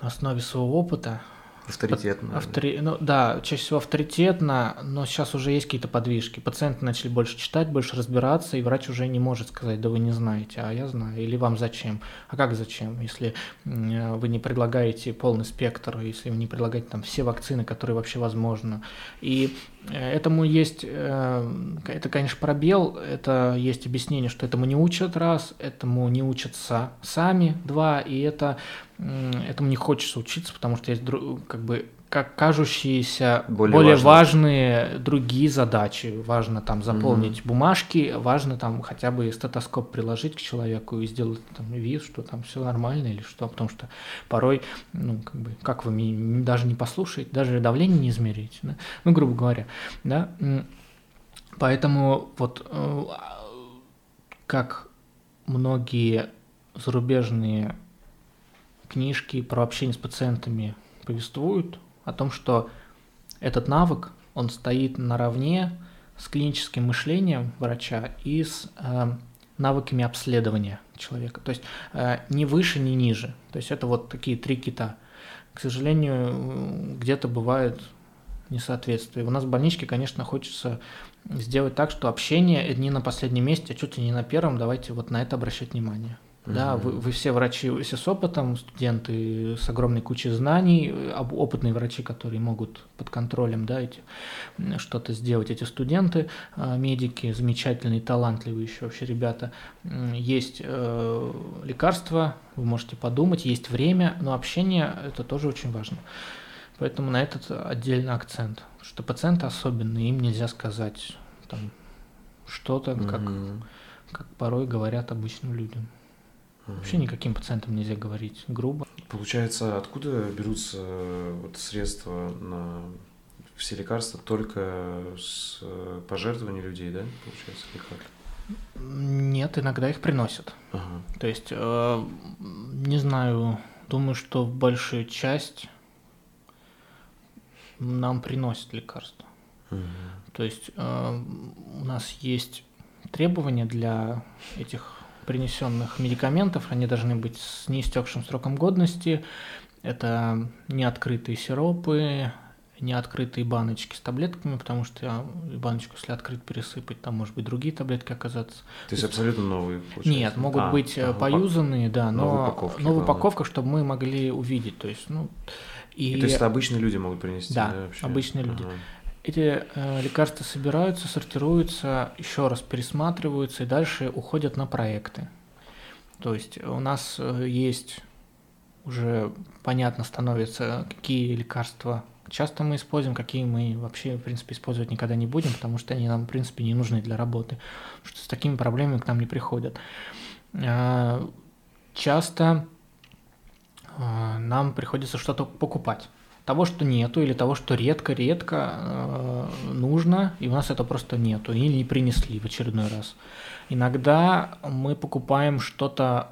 на основе своего опыта. Авторитетно. Автори... Ну, да, чаще всего авторитетно, но сейчас уже есть какие-то подвижки. Пациенты начали больше читать, больше разбираться, и врач уже не может сказать, да вы не знаете, а я знаю, или вам зачем. А как зачем, если вы не предлагаете полный спектр, если вы не предлагаете там все вакцины, которые вообще возможно. И Э, этому есть, э, это, конечно, пробел, это есть объяснение, что этому не учат раз, этому не учатся сами два, и это, этому не хочется учиться, потому что есть как бы как кажущиеся более, более важные. другие задачи. Важно там заполнить угу. бумажки, важно там хотя бы стетоскоп приложить к человеку и сделать там вид, что там все нормально или что, потому что порой, ну, как бы, как вы меня даже не послушаете, даже давление не измерите, да? ну, грубо говоря, да, поэтому вот э, как многие зарубежные книжки про общение с пациентами повествуют, о том, что этот навык, он стоит наравне с клиническим мышлением врача и с э, навыками обследования человека. То есть э, ни выше, ни ниже. То есть это вот такие три кита. К сожалению, где-то бывает несоответствие. У нас в больничке, конечно, хочется сделать так, что общение не на последнем месте, а чуть ли не на первом. Давайте вот на это обращать внимание. Да, вы, вы все врачи, все с опытом, студенты с огромной кучей знаний, опытные врачи, которые могут под контролем да, эти, что-то сделать. Эти студенты, а, медики, замечательные, талантливые еще вообще ребята. Есть э, лекарства, вы можете подумать, есть время, но общение – это тоже очень важно. Поэтому на этот отдельный акцент, что пациенты особенные, им нельзя сказать там что-то, как, mm-hmm. как порой говорят обычным людям. Вообще никаким пациентам нельзя говорить грубо. Получается, откуда берутся вот средства на все лекарства только с пожертвований людей, да, получается, или как? Нет, иногда их приносят. Ага. То есть, э, не знаю, думаю, что большую часть нам приносят лекарства. Угу. То есть э, у нас есть требования для этих принесенных медикаментов, они должны быть с неистекшим сроком годности. Это неоткрытые сиропы, неоткрытые баночки с таблетками, потому что баночку, если открыть, пересыпать, там, может быть, другие таблетки оказаться. То есть абсолютно новые? Получается? Нет, могут а, быть ага, поюзанные, да, но новая упаковка, новая упаковка, чтобы мы могли увидеть. То есть, ну, и... и то есть это обычные люди могут принести? Да, да обычные люди. Ага. Эти э, лекарства собираются, сортируются, еще раз пересматриваются и дальше уходят на проекты. То есть у нас э, есть уже понятно становится, какие лекарства часто мы используем, какие мы вообще, в принципе, использовать никогда не будем, потому что они нам, в принципе, не нужны для работы, что с такими проблемами к нам не приходят. Э, часто э, нам приходится что-то покупать. Того, что нету, или того, что редко-редко нужно, и у нас это просто нету, или не принесли в очередной раз. Иногда мы покупаем что-то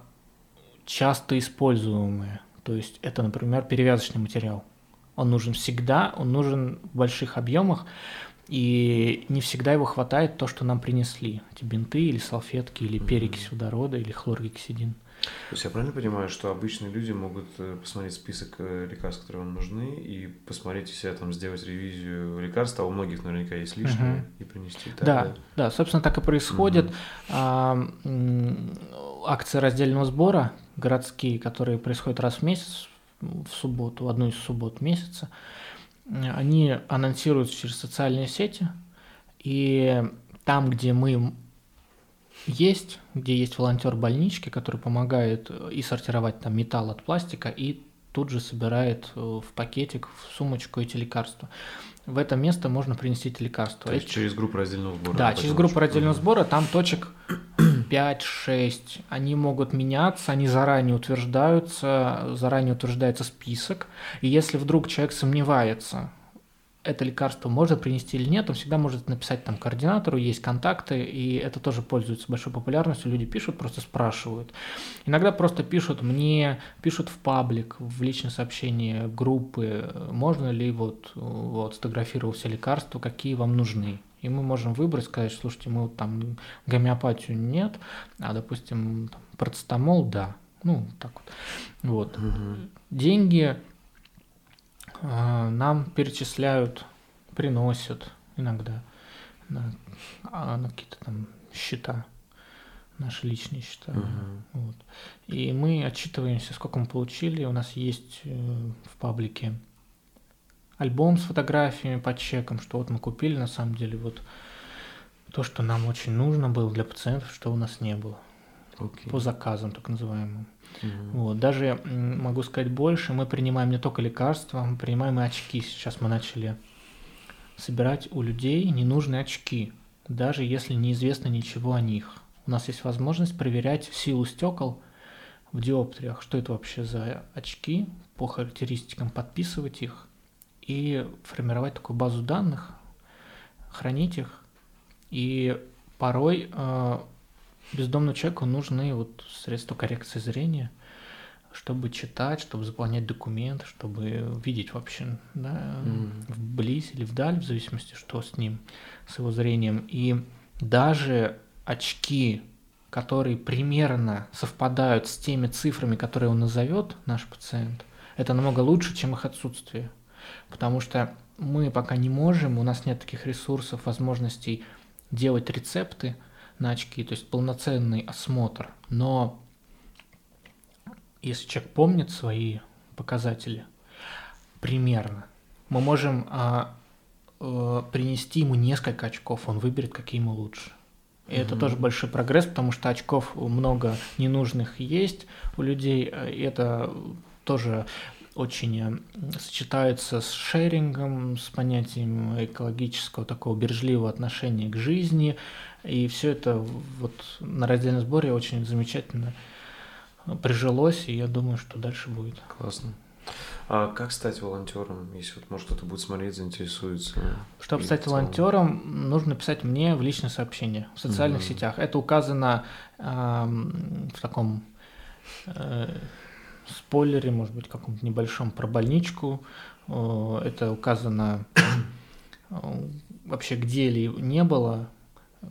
часто используемое. То есть это, например, перевязочный материал. Он нужен всегда, он нужен в больших объемах, и не всегда его хватает то, что нам принесли. Эти бинты или салфетки, или перекись водорода, или хлоргексидин. То есть я правильно понимаю, что обычные люди могут э, посмотреть список э, лекарств, которые вам нужны, и посмотреть у себя там, сделать ревизию лекарств, а у многих наверняка есть лишние, угу. и принести. Так, да, да, да, собственно, так и происходит. Угу. А, акции раздельного сбора городские, которые происходят раз в месяц, в субботу, в одну из суббот месяца, они анонсируются через социальные сети, и там, где мы есть, где есть волонтер больнички, который помогает э, и сортировать там металл от пластика, и тут же собирает э, в пакетик, в сумочку эти лекарства. В это место можно принести эти лекарства. То есть через группу раздельного сбора? Да, через группу раздельного сбора, там точек 5-6. Они могут меняться, они заранее утверждаются, заранее утверждается список. И если вдруг человек сомневается, это лекарство можно принести или нет, он всегда может написать там координатору, есть контакты, и это тоже пользуется большой популярностью. Люди пишут, просто спрашивают. Иногда просто пишут мне, пишут в паблик, в личное сообщение группы, можно ли вот, вот сфотографировал все лекарства, какие вам нужны. И мы можем выбрать, сказать, слушайте, мы вот там гомеопатию нет, а, допустим, там, процетамол, да. Ну, так вот. Вот. Угу. Деньги нам перечисляют, приносят иногда на, а, на какие-то там счета, наши личные счета. Uh-huh. Вот. И мы отчитываемся, сколько мы получили. У нас есть э, в паблике альбом с фотографиями по чекам, что вот мы купили на самом деле вот то, что нам очень нужно было для пациентов, что у нас не было. Okay. По заказам, так называемым. Угу. Вот. Даже могу сказать больше, мы принимаем не только лекарства, мы принимаем и очки. Сейчас мы начали собирать у людей ненужные очки, даже если неизвестно ничего о них. У нас есть возможность проверять силу стекол в диоптриях, что это вообще за очки, по характеристикам подписывать их и формировать такую базу данных, хранить их. И порой э, бездомному человеку нужны вот средства коррекции зрения, чтобы читать, чтобы заполнять документы, чтобы видеть вообще, да, mm. вблизь или вдаль, в зависимости, что с ним, с его зрением. И даже очки, которые примерно совпадают с теми цифрами, которые он назовет, наш пациент, это намного лучше, чем их отсутствие. Потому что мы пока не можем, у нас нет таких ресурсов, возможностей делать рецепты, на очки, то есть полноценный осмотр. Но если человек помнит свои показатели примерно, мы можем а, а, принести ему несколько очков, он выберет, какие ему лучше. И mm-hmm. это тоже большой прогресс, потому что очков много ненужных есть у людей, и это тоже очень э, сочетается с шерингом, с понятием экологического такого бережливого отношения к жизни. И все это вот на раздельном сборе очень замечательно прижилось, и я думаю, что дальше будет. Классно. А как стать волонтером, если вот, может кто-то будет смотреть, заинтересуется? Чтобы стать волонтером, нужно писать мне в личное сообщение в социальных mm-hmm. сетях. Это указано э, в таком э, спойлере, может быть, каком-то небольшом про больничку. Это указано вообще где ли не было,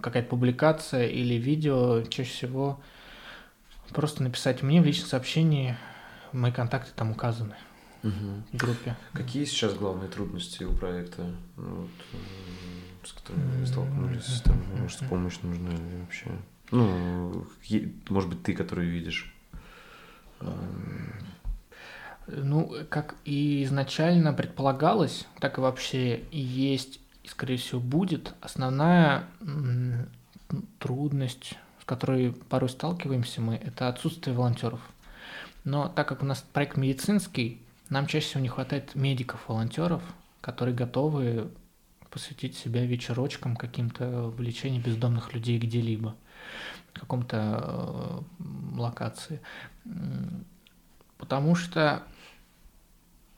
какая-то публикация или видео, чаще всего просто написать мне в личном сообщении, мои контакты там указаны угу. в группе. Какие сейчас главные трудности у проекта, ну, вот, с которыми вы столкнулись? Там, может, помощь нужна или вообще? Ну, может быть, ты, который видишь. Ну, как и изначально предполагалось, так и вообще есть и, скорее всего, будет основная трудность, с которой порой сталкиваемся мы, это отсутствие волонтеров. Но так как у нас проект медицинский, нам чаще всего не хватает медиков-волонтеров, которые готовы посвятить себя вечерочкам каким-то в лечении бездомных людей где-либо, в каком-то э, локации. Потому что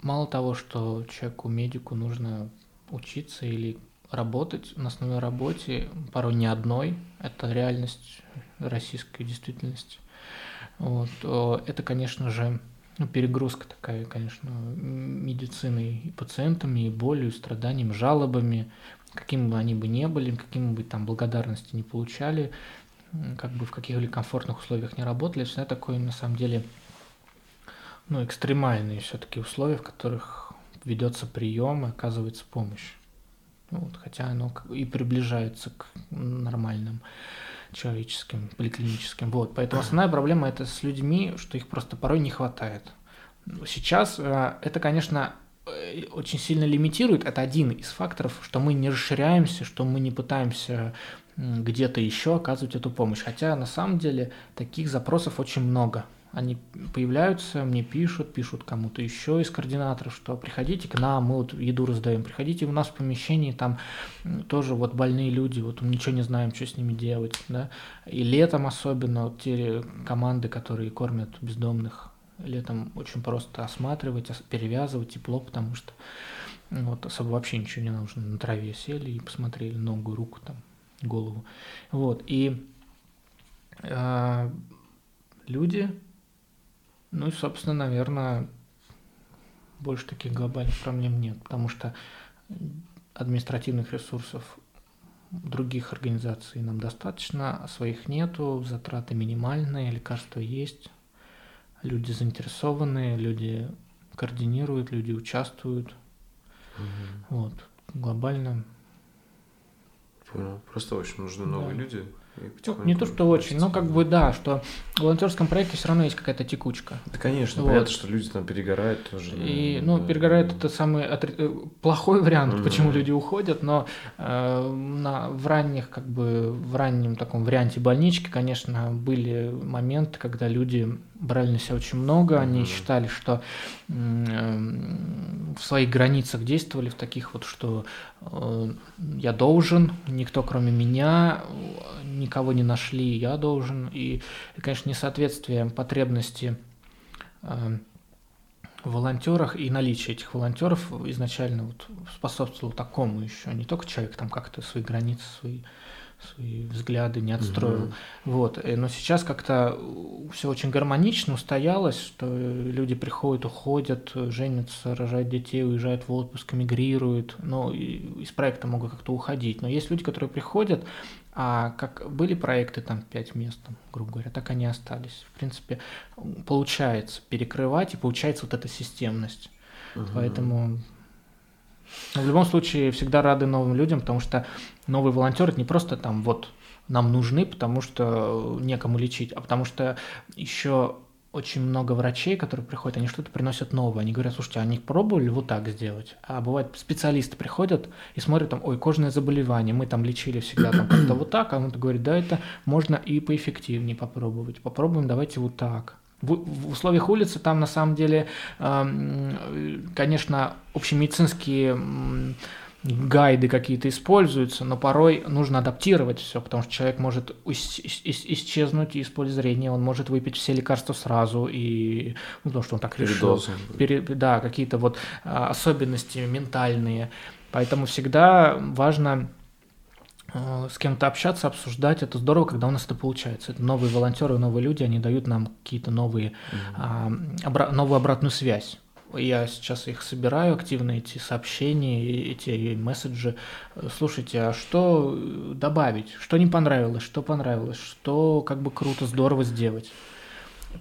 мало того, что человеку, медику нужно учиться или работать на основной работе, порой не одной, это реальность российской действительности. Вот, это, конечно же, ну, перегрузка такая, конечно, медициной и пациентами, и болью, и страданиями, жалобами, какими бы они бы не были, какими бы там благодарности не получали, как бы в каких-либо комфортных условиях не работали, всегда такое на самом деле ну, экстремальные все-таки условия, в которых ведется прием и оказывается помощь. Ну, вот, хотя оно и приближается к нормальным человеческим, поликлиническим. Вот, поэтому основная проблема это с людьми, что их просто порой не хватает. Сейчас э, это, конечно, э, очень сильно лимитирует. Это один из факторов, что мы не расширяемся, что мы не пытаемся где-то еще оказывать эту помощь. Хотя на самом деле таких запросов очень много. Они появляются, мне пишут, пишут кому-то еще из координаторов, что приходите к нам, мы вот еду раздаем, приходите у нас в помещении, там тоже вот больные люди, вот мы ничего не знаем, что с ними делать, да, и летом особенно вот те команды, которые кормят бездомных, летом очень просто осматривать, перевязывать тепло, потому что вот особо вообще ничего не нужно, на траве сели и посмотрели ногу, руку там, голову, вот, и э, люди ну и, собственно, наверное, больше таких глобальных проблем нет, потому что административных ресурсов других организаций нам достаточно, а своих нету, затраты минимальные, лекарства есть, люди заинтересованные, люди координируют, люди участвуют. Угу. Вот, глобально. Понял. Просто очень нужны новые да. люди, не то, что очень, но как бы да, что в волонтерском проекте все равно есть какая-то текучка. Да, конечно, вот. понятно, что люди там перегорают тоже. И, ну, да. перегорает это самый отри... Э, плохой вариант, mm-hmm. почему люди уходят, но э, на, в ранних, как бы, в раннем таком варианте больнички, конечно, были моменты, когда люди брали на себя очень много, mm-hmm. они считали, что э, в своих границах действовали в таких вот, что э, я должен, никто кроме меня, никого не нашли, я должен. И, конечно, несоответствие потребности э, в волонтерах и наличие этих волонтеров изначально вот способствовало такому еще. Не только человек там как-то свои границы, свои свои взгляды не отстроил. Угу. Вот. Э, но сейчас как-то все очень гармонично устоялось, что люди приходят, уходят, женятся, рожают детей, уезжают в отпуск, эмигрируют, но из проекта могут как-то уходить. Но есть люди, которые приходят, а как были проекты там пять мест, там, грубо говоря, так они остались. В принципе, получается перекрывать и получается вот эта системность. Угу. Поэтому но в любом случае всегда рады новым людям, потому что новый волонтер это не просто там вот нам нужны, потому что некому лечить, а потому что еще очень много врачей, которые приходят, они что-то приносят новое. Они говорят, слушайте, а они пробовали вот так сделать? А бывает, специалисты приходят и смотрят там, ой, кожное заболевание, мы там лечили всегда там как-то вот так, а он говорит, да, это можно и поэффективнее попробовать. Попробуем, давайте вот так. В, условиях улицы там на самом деле, э, конечно, общемедицинские гайды какие-то используются, но порой нужно адаптировать все, потому что человек может исчезнуть из поля зрения, он может выпить все лекарства сразу, и, ну, потому что он так решил. Пере, да, какие-то вот а, особенности ментальные. Поэтому всегда важно с кем-то общаться, обсуждать. Это здорово, когда у нас это получается. Это новые волонтеры, новые люди, они дают нам какие-то новые, mm-hmm. обра- новую обратную связь. Я сейчас их собираю активно, эти сообщения, эти месседжи. Слушайте, а что добавить? Что не понравилось? Что понравилось? Что как бы круто, здорово сделать?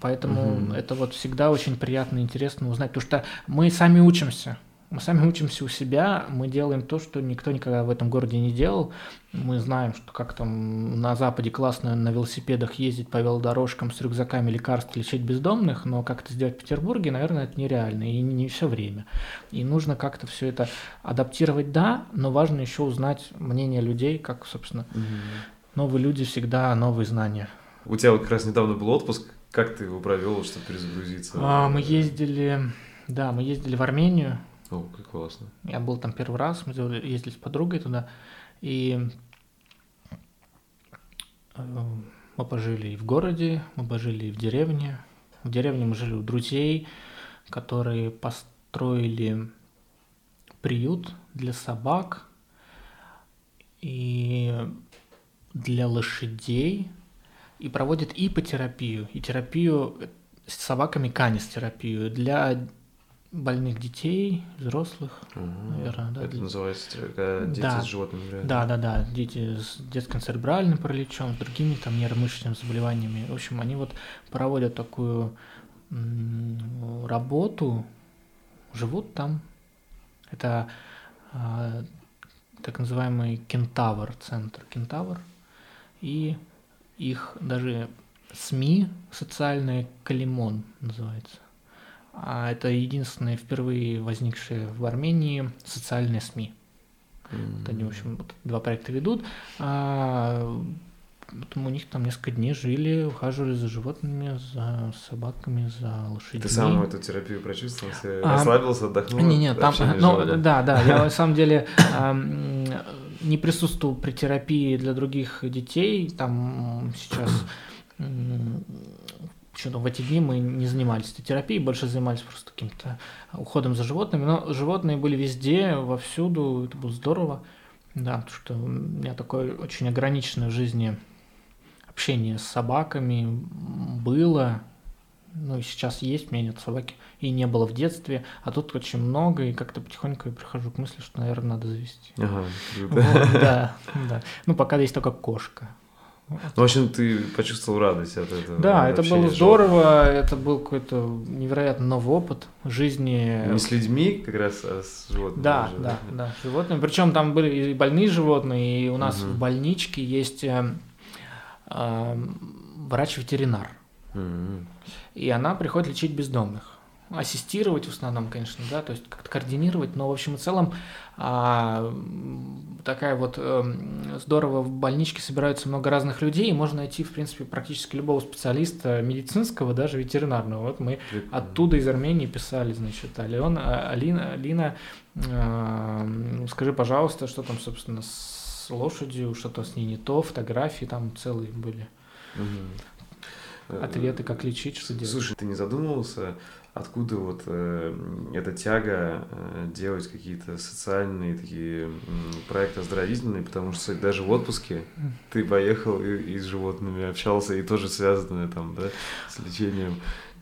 Поэтому угу. это вот всегда очень приятно и интересно узнать, потому что мы сами учимся. Мы сами учимся у себя, мы делаем то, что никто никогда в этом городе не делал. Мы знаем, что как там на Западе классно на велосипедах ездить по велодорожкам с рюкзаками лекарств лечить бездомных, но как это сделать в Петербурге, наверное, это нереально и не все время. И нужно как-то все это адаптировать, да, но важно еще узнать мнение людей, как, собственно, угу. новые люди всегда новые знания. У тебя вот как раз недавно был отпуск, как ты его провел, чтобы перезагрузиться? А, мы ездили, да, мы ездили в Армению, о, как классно. Я был там первый раз, мы ездили с подругой туда, и э, мы пожили и в городе, мы пожили и в деревне. В деревне мы жили у друзей, которые построили приют для собак и для лошадей, и проводят ипотерапию, и терапию с собаками канистерапию для больных детей, взрослых, угу. наверное. Да, Это называется, когда дети да. с животными играют. Да, да, да, дети с детским церебральным параличом, с другими там нейромышечными заболеваниями. В общем, они вот проводят такую работу, живут там. Это а, так называемый кентавр центр, кентавр, и их даже СМИ социальные Калимон называется. А это единственные впервые возникшие в Армении социальные СМИ. Mm-hmm. Вот они, в общем, вот два проекта ведут. А, Потом у них там несколько дней жили, ухаживали за животными, за собаками, за лошадьми. Ты сам эту терапию прочувствовал, а, расслабился, отдохнул? Не, не, там, ну, да, да, я на самом деле не присутствовал при терапии для других детей, там сейчас что-то в эти дни мы не занимались этой терапией, больше занимались просто каким-то уходом за животными, но животные были везде, вовсюду, это было здорово, да, потому что у меня такое очень ограниченное в жизни общение с собаками было, ну и сейчас есть, у меня нет собаки, и не было в детстве, а тут очень много, и как-то потихоньку я прихожу к мысли, что, наверное, надо завести. Ага, вот, да, да. Ну, пока есть только кошка. Ну, в общем, ты почувствовал радость от этого. Да, это было здорово, это был какой-то невероятно новый опыт жизни. Не с людьми, как раз, а с животными. Да, уже. да, да, с животными. Причем там были и больные животные, и у нас угу. в больничке есть э, э, врач-ветеринар. Угу. И она приходит лечить бездомных ассистировать в основном, конечно, да, то есть как-то координировать, но в общем и целом а, такая вот э, здорово в больничке собираются много разных людей, и можно найти, в принципе, практически любого специалиста медицинского, даже ветеринарного. Вот мы Прикольно. оттуда из Армении писали, значит, Ален, а, Алина, Алина, э, скажи, пожалуйста, что там, собственно, с лошадью, что-то с ней не то, фотографии там целые были. Угу. Ответы, как лечить, что делать. Слушай, ты не задумывался откуда вот э, эта тяга э, делать какие-то социальные такие э, проекты оздоровительные, потому что даже в отпуске ты поехал и, и с животными общался, и тоже связанное там, да, с лечением.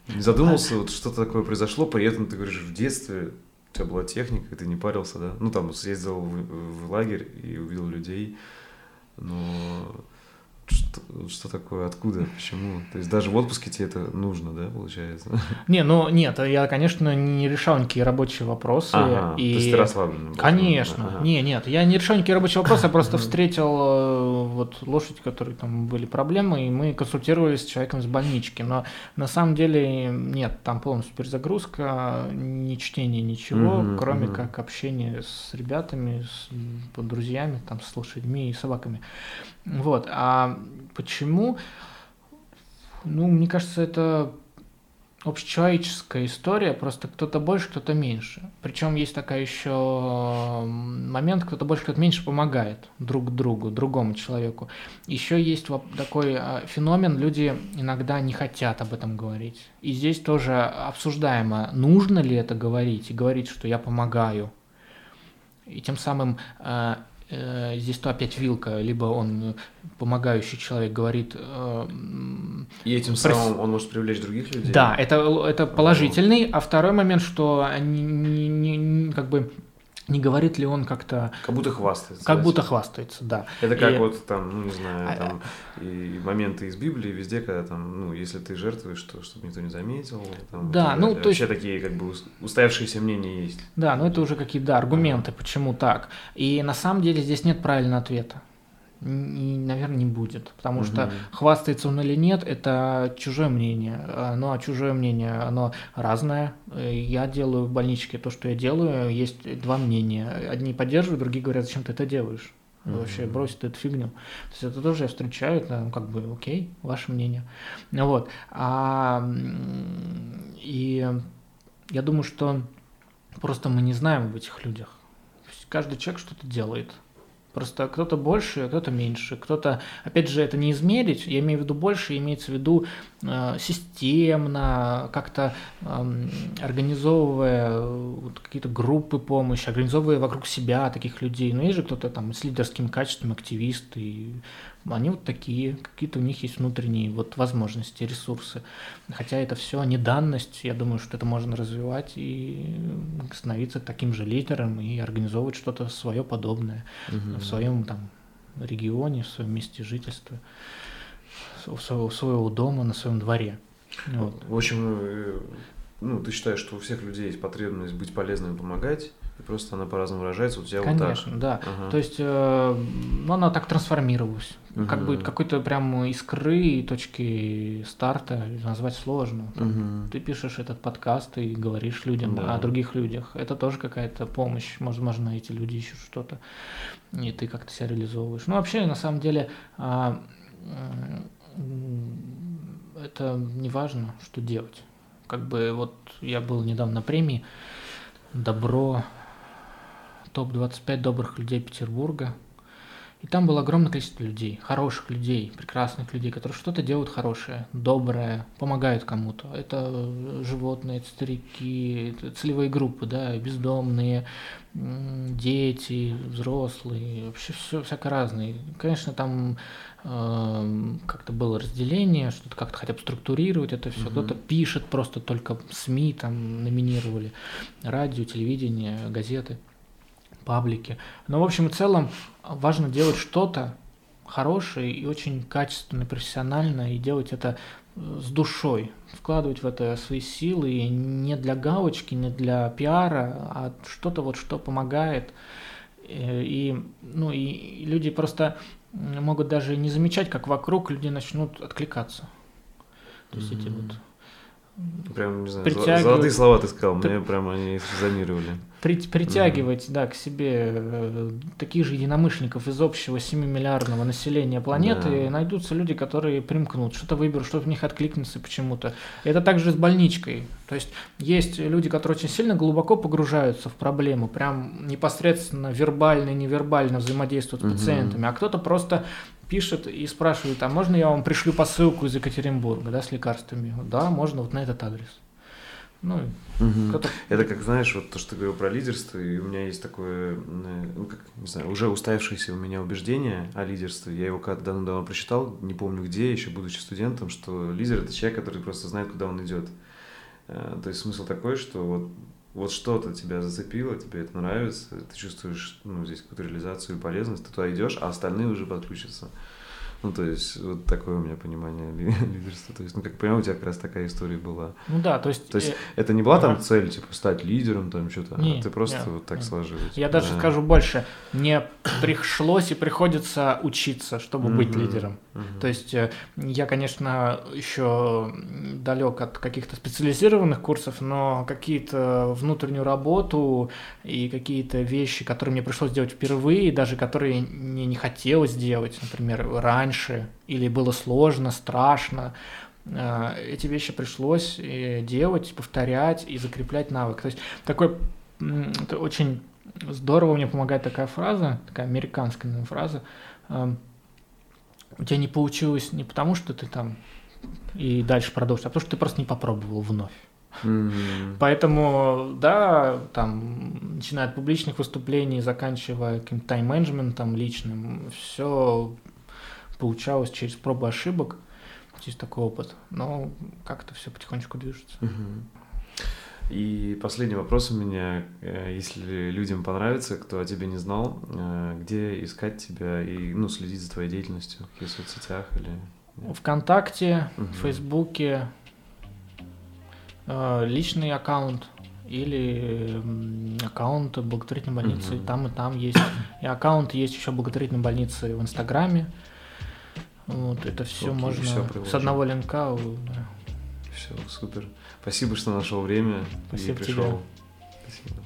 Не задумался, вот что-то такое произошло, при этом ты говоришь, в детстве у тебя была техника, и ты не парился, да? Ну, там, съездил в, в лагерь и увидел людей, но что, что такое, откуда, почему? То есть даже в отпуске тебе это нужно, да, получается? Не, ну нет, я, конечно, не решал никакие рабочие вопросы. Ага, и... то есть ты расслаблен? Конечно. Ага. Не, нет, я не решал никакие рабочие вопросы, я просто встретил э, вот лошадь, которой там были проблемы, и мы консультировались с человеком с больнички. Но на самом деле нет, там полностью перезагрузка, ни чтение, ничего, Мгм, кроме мгм. как общение с ребятами, с друзьями, там, с лошадьми и собаками. Вот. А почему? Ну, мне кажется, это общечеловеческая история, просто кто-то больше, кто-то меньше. Причем есть такая еще момент, кто-то больше, кто-то меньше помогает друг другу, другому человеку. Еще есть такой а, феномен, люди иногда не хотят об этом говорить. И здесь тоже обсуждаемо, нужно ли это говорить, и говорить, что я помогаю. И тем самым э, здесь то опять вилка, либо он э, помогающий человек говорит, э, И этим Прос- самым он может привлечь других людей? да, это, это положительный. А второй момент, что не, не- не- не- как бы не говорит ли он как-то, Как будто хвастается. как да, будто типа? хвастается, да. Это как И- вот там, ну не знаю, А, там и моменты из Библии везде, когда там, ну, если ты жертвуешь, то чтобы никто не заметил. Там, Да, ну, то есть- Вообще такие как бы ус- устоявшиеся мнения есть. Да, но это уже какие-то да, аргументы, почему так. И на самом деле здесь нет правильного ответа. И, наверное, не будет. Потому что Мгм. хвастается он или нет, это чужое мнение. Ну, а чужое мнение, оно разное. Я делаю в больничке то, что я делаю. Есть два мнения. Одни поддерживают, другие говорят, зачем ты это делаешь. Мгм. Вообще брось ты эту фигню. То есть это тоже я встречаю, это ну, как бы окей, ваше мнение. Ну Вот. А, и я думаю, что просто мы не знаем об этих людях. Каждый человек что-то делает. Просто кто-то больше, а кто-то меньше. Кто-то, опять же, это не измерить, я имею в виду больше, имеется в виду э, системно, как-то эм, организовывая э, вот какие-то группы помощи, организовывая вокруг себя таких людей. Но есть же кто-то там с лидерскими качествами, активисты, и они вот такие, какие-то у них есть внутренние вот возможности, ресурсы. Хотя это все не данность, я думаю, что это можно развивать и становиться таким же лидером и организовывать что-то свое подобное в своем там регионе, в своем месте жительства, у своего, у своего дома, на своем дворе. Вот. В общем, э, ну, ты считаешь, что у всех людей есть потребность быть полезным и помогать, и просто она по-разному выражается, у тебя вот так. Конечно, да. Ага. То есть, э, ну, она так трансформировалась. Как Мгм. бы какой-то прям искры и точки старта назвать сложно. Мгм. Ты пишешь этот подкаст и говоришь людям Да. о других людях. Это тоже какая-то помощь. Возможно, эти люди ищут что-то, и ты как-то себя реализовываешь. Ну, вообще, на самом деле, а, м, это не важно, что делать. Как бы вот я был недавно на премии «Добро», топ-25 добрых людей Петербурга. И там было огромное количество людей, хороших людей, прекрасных людей, которые что-то делают хорошее, доброе, помогают кому-то. Это э, животные, это старики, это целевые группы, да, бездомные, дети, взрослые, вообще все всяко разные. Конечно, там эм, как-то было разделение, что-то как-то хотят структурировать это все. Мгм. Кто-то пишет просто только СМИ там номинировали, радио, телевидение, газеты паблики. Но в общем и целом важно делать что-то хорошее и очень качественно, профессионально, и делать это э, с душой, вкладывать в это свои силы, и не для галочки, не для пиара, а что-то вот, что помогает. Э, И, ну, и люди просто могут даже не замечать, как вокруг люди начнут откликаться. То есть эти Мгм. вот Прям, не знаю, Притягивают. золотые слова ты сказал, Ты- мне прям они резонировали. При- притягивать, да, к себе э, таких же единомышленников из общего 7-миллиардного населения планеты, Да. найдутся люди, которые примкнут, что-то выберут, что-то в них откликнется почему-то. Это также с больничкой. То есть есть люди, которые очень сильно глубоко погружаются в проблему, прям непосредственно вербально и невербально взаимодействуют с Мгм. пациентами, а кто-то просто пишет и спрашивает, а можно я вам пришлю посылку из Екатеринбурга, да, с лекарствами? Да, можно вот на этот адрес. Ну, кто-то Это как, знаешь, вот то, что ты говорил про лидерство, и у меня есть такое, ну, как, не знаю, уже устоявшееся у меня убеждение о лидерстве. Я его когда давно прочитал, не помню где, еще будучи студентом, что лидер – это человек, который просто знает, куда он идет. Э, То есть смысл такой, что вот, вот что-то тебя зацепило, тебе это нравится, ты чувствуешь, ну, здесь какую-то реализацию и полезность, ты туда идешь, а остальные уже подключатся. Ну, то есть, вот такое у меня понимание лидерства. То есть, ну, как понимаю, у тебя как раз такая история была. Ну да, то есть... То есть, э... это не была там цель, типа, стать лидером, там, что-то, а ты просто нет, вот так нет. сложилось. Я даже да. скажу больше. Мне пришлось и приходится учиться, чтобы быть лидером. То есть, э, я, конечно, еще далек от каких-то специализированных курсов, но какие-то внутреннюю работу и какие-то вещи, которые мне пришлось делать впервые, даже которые мне не хотелось делать, например, раньше, или было сложно, страшно, э, эти вещи пришлось э, делать, повторять и закреплять навык. То есть такой это очень здорово мне помогает такая фраза, такая американская фраза. У тебя не получилось не потому, что ты там и дальше продолжишь, а потому что ты просто не попробовал вновь. Mm-hmm. Поэтому, да, там, начиная от публичных выступлений, заканчивая каким-то тайм-менеджментом личным, все получалось через пробу ошибок, через такой опыт. Но как-то все потихонечку движется. Mm-hmm. И последний вопрос у меня. Э, если людям понравится, кто о тебе не знал, э, где искать тебя и ну, следить за твоей деятельностью? В каких соцсетях или... Вконтакте, угу. в Фейсбуке, Э, личный аккаунт или аккаунт благотворительной больницы. Угу. Там и там есть. И аккаунт есть еще благотворительной больницы в Инстаграме. Вот, это все Окей, можно все с одного линка. Все, супер. Спасибо, что нашел время Спасибо и пришел. Тебе. Спасибо.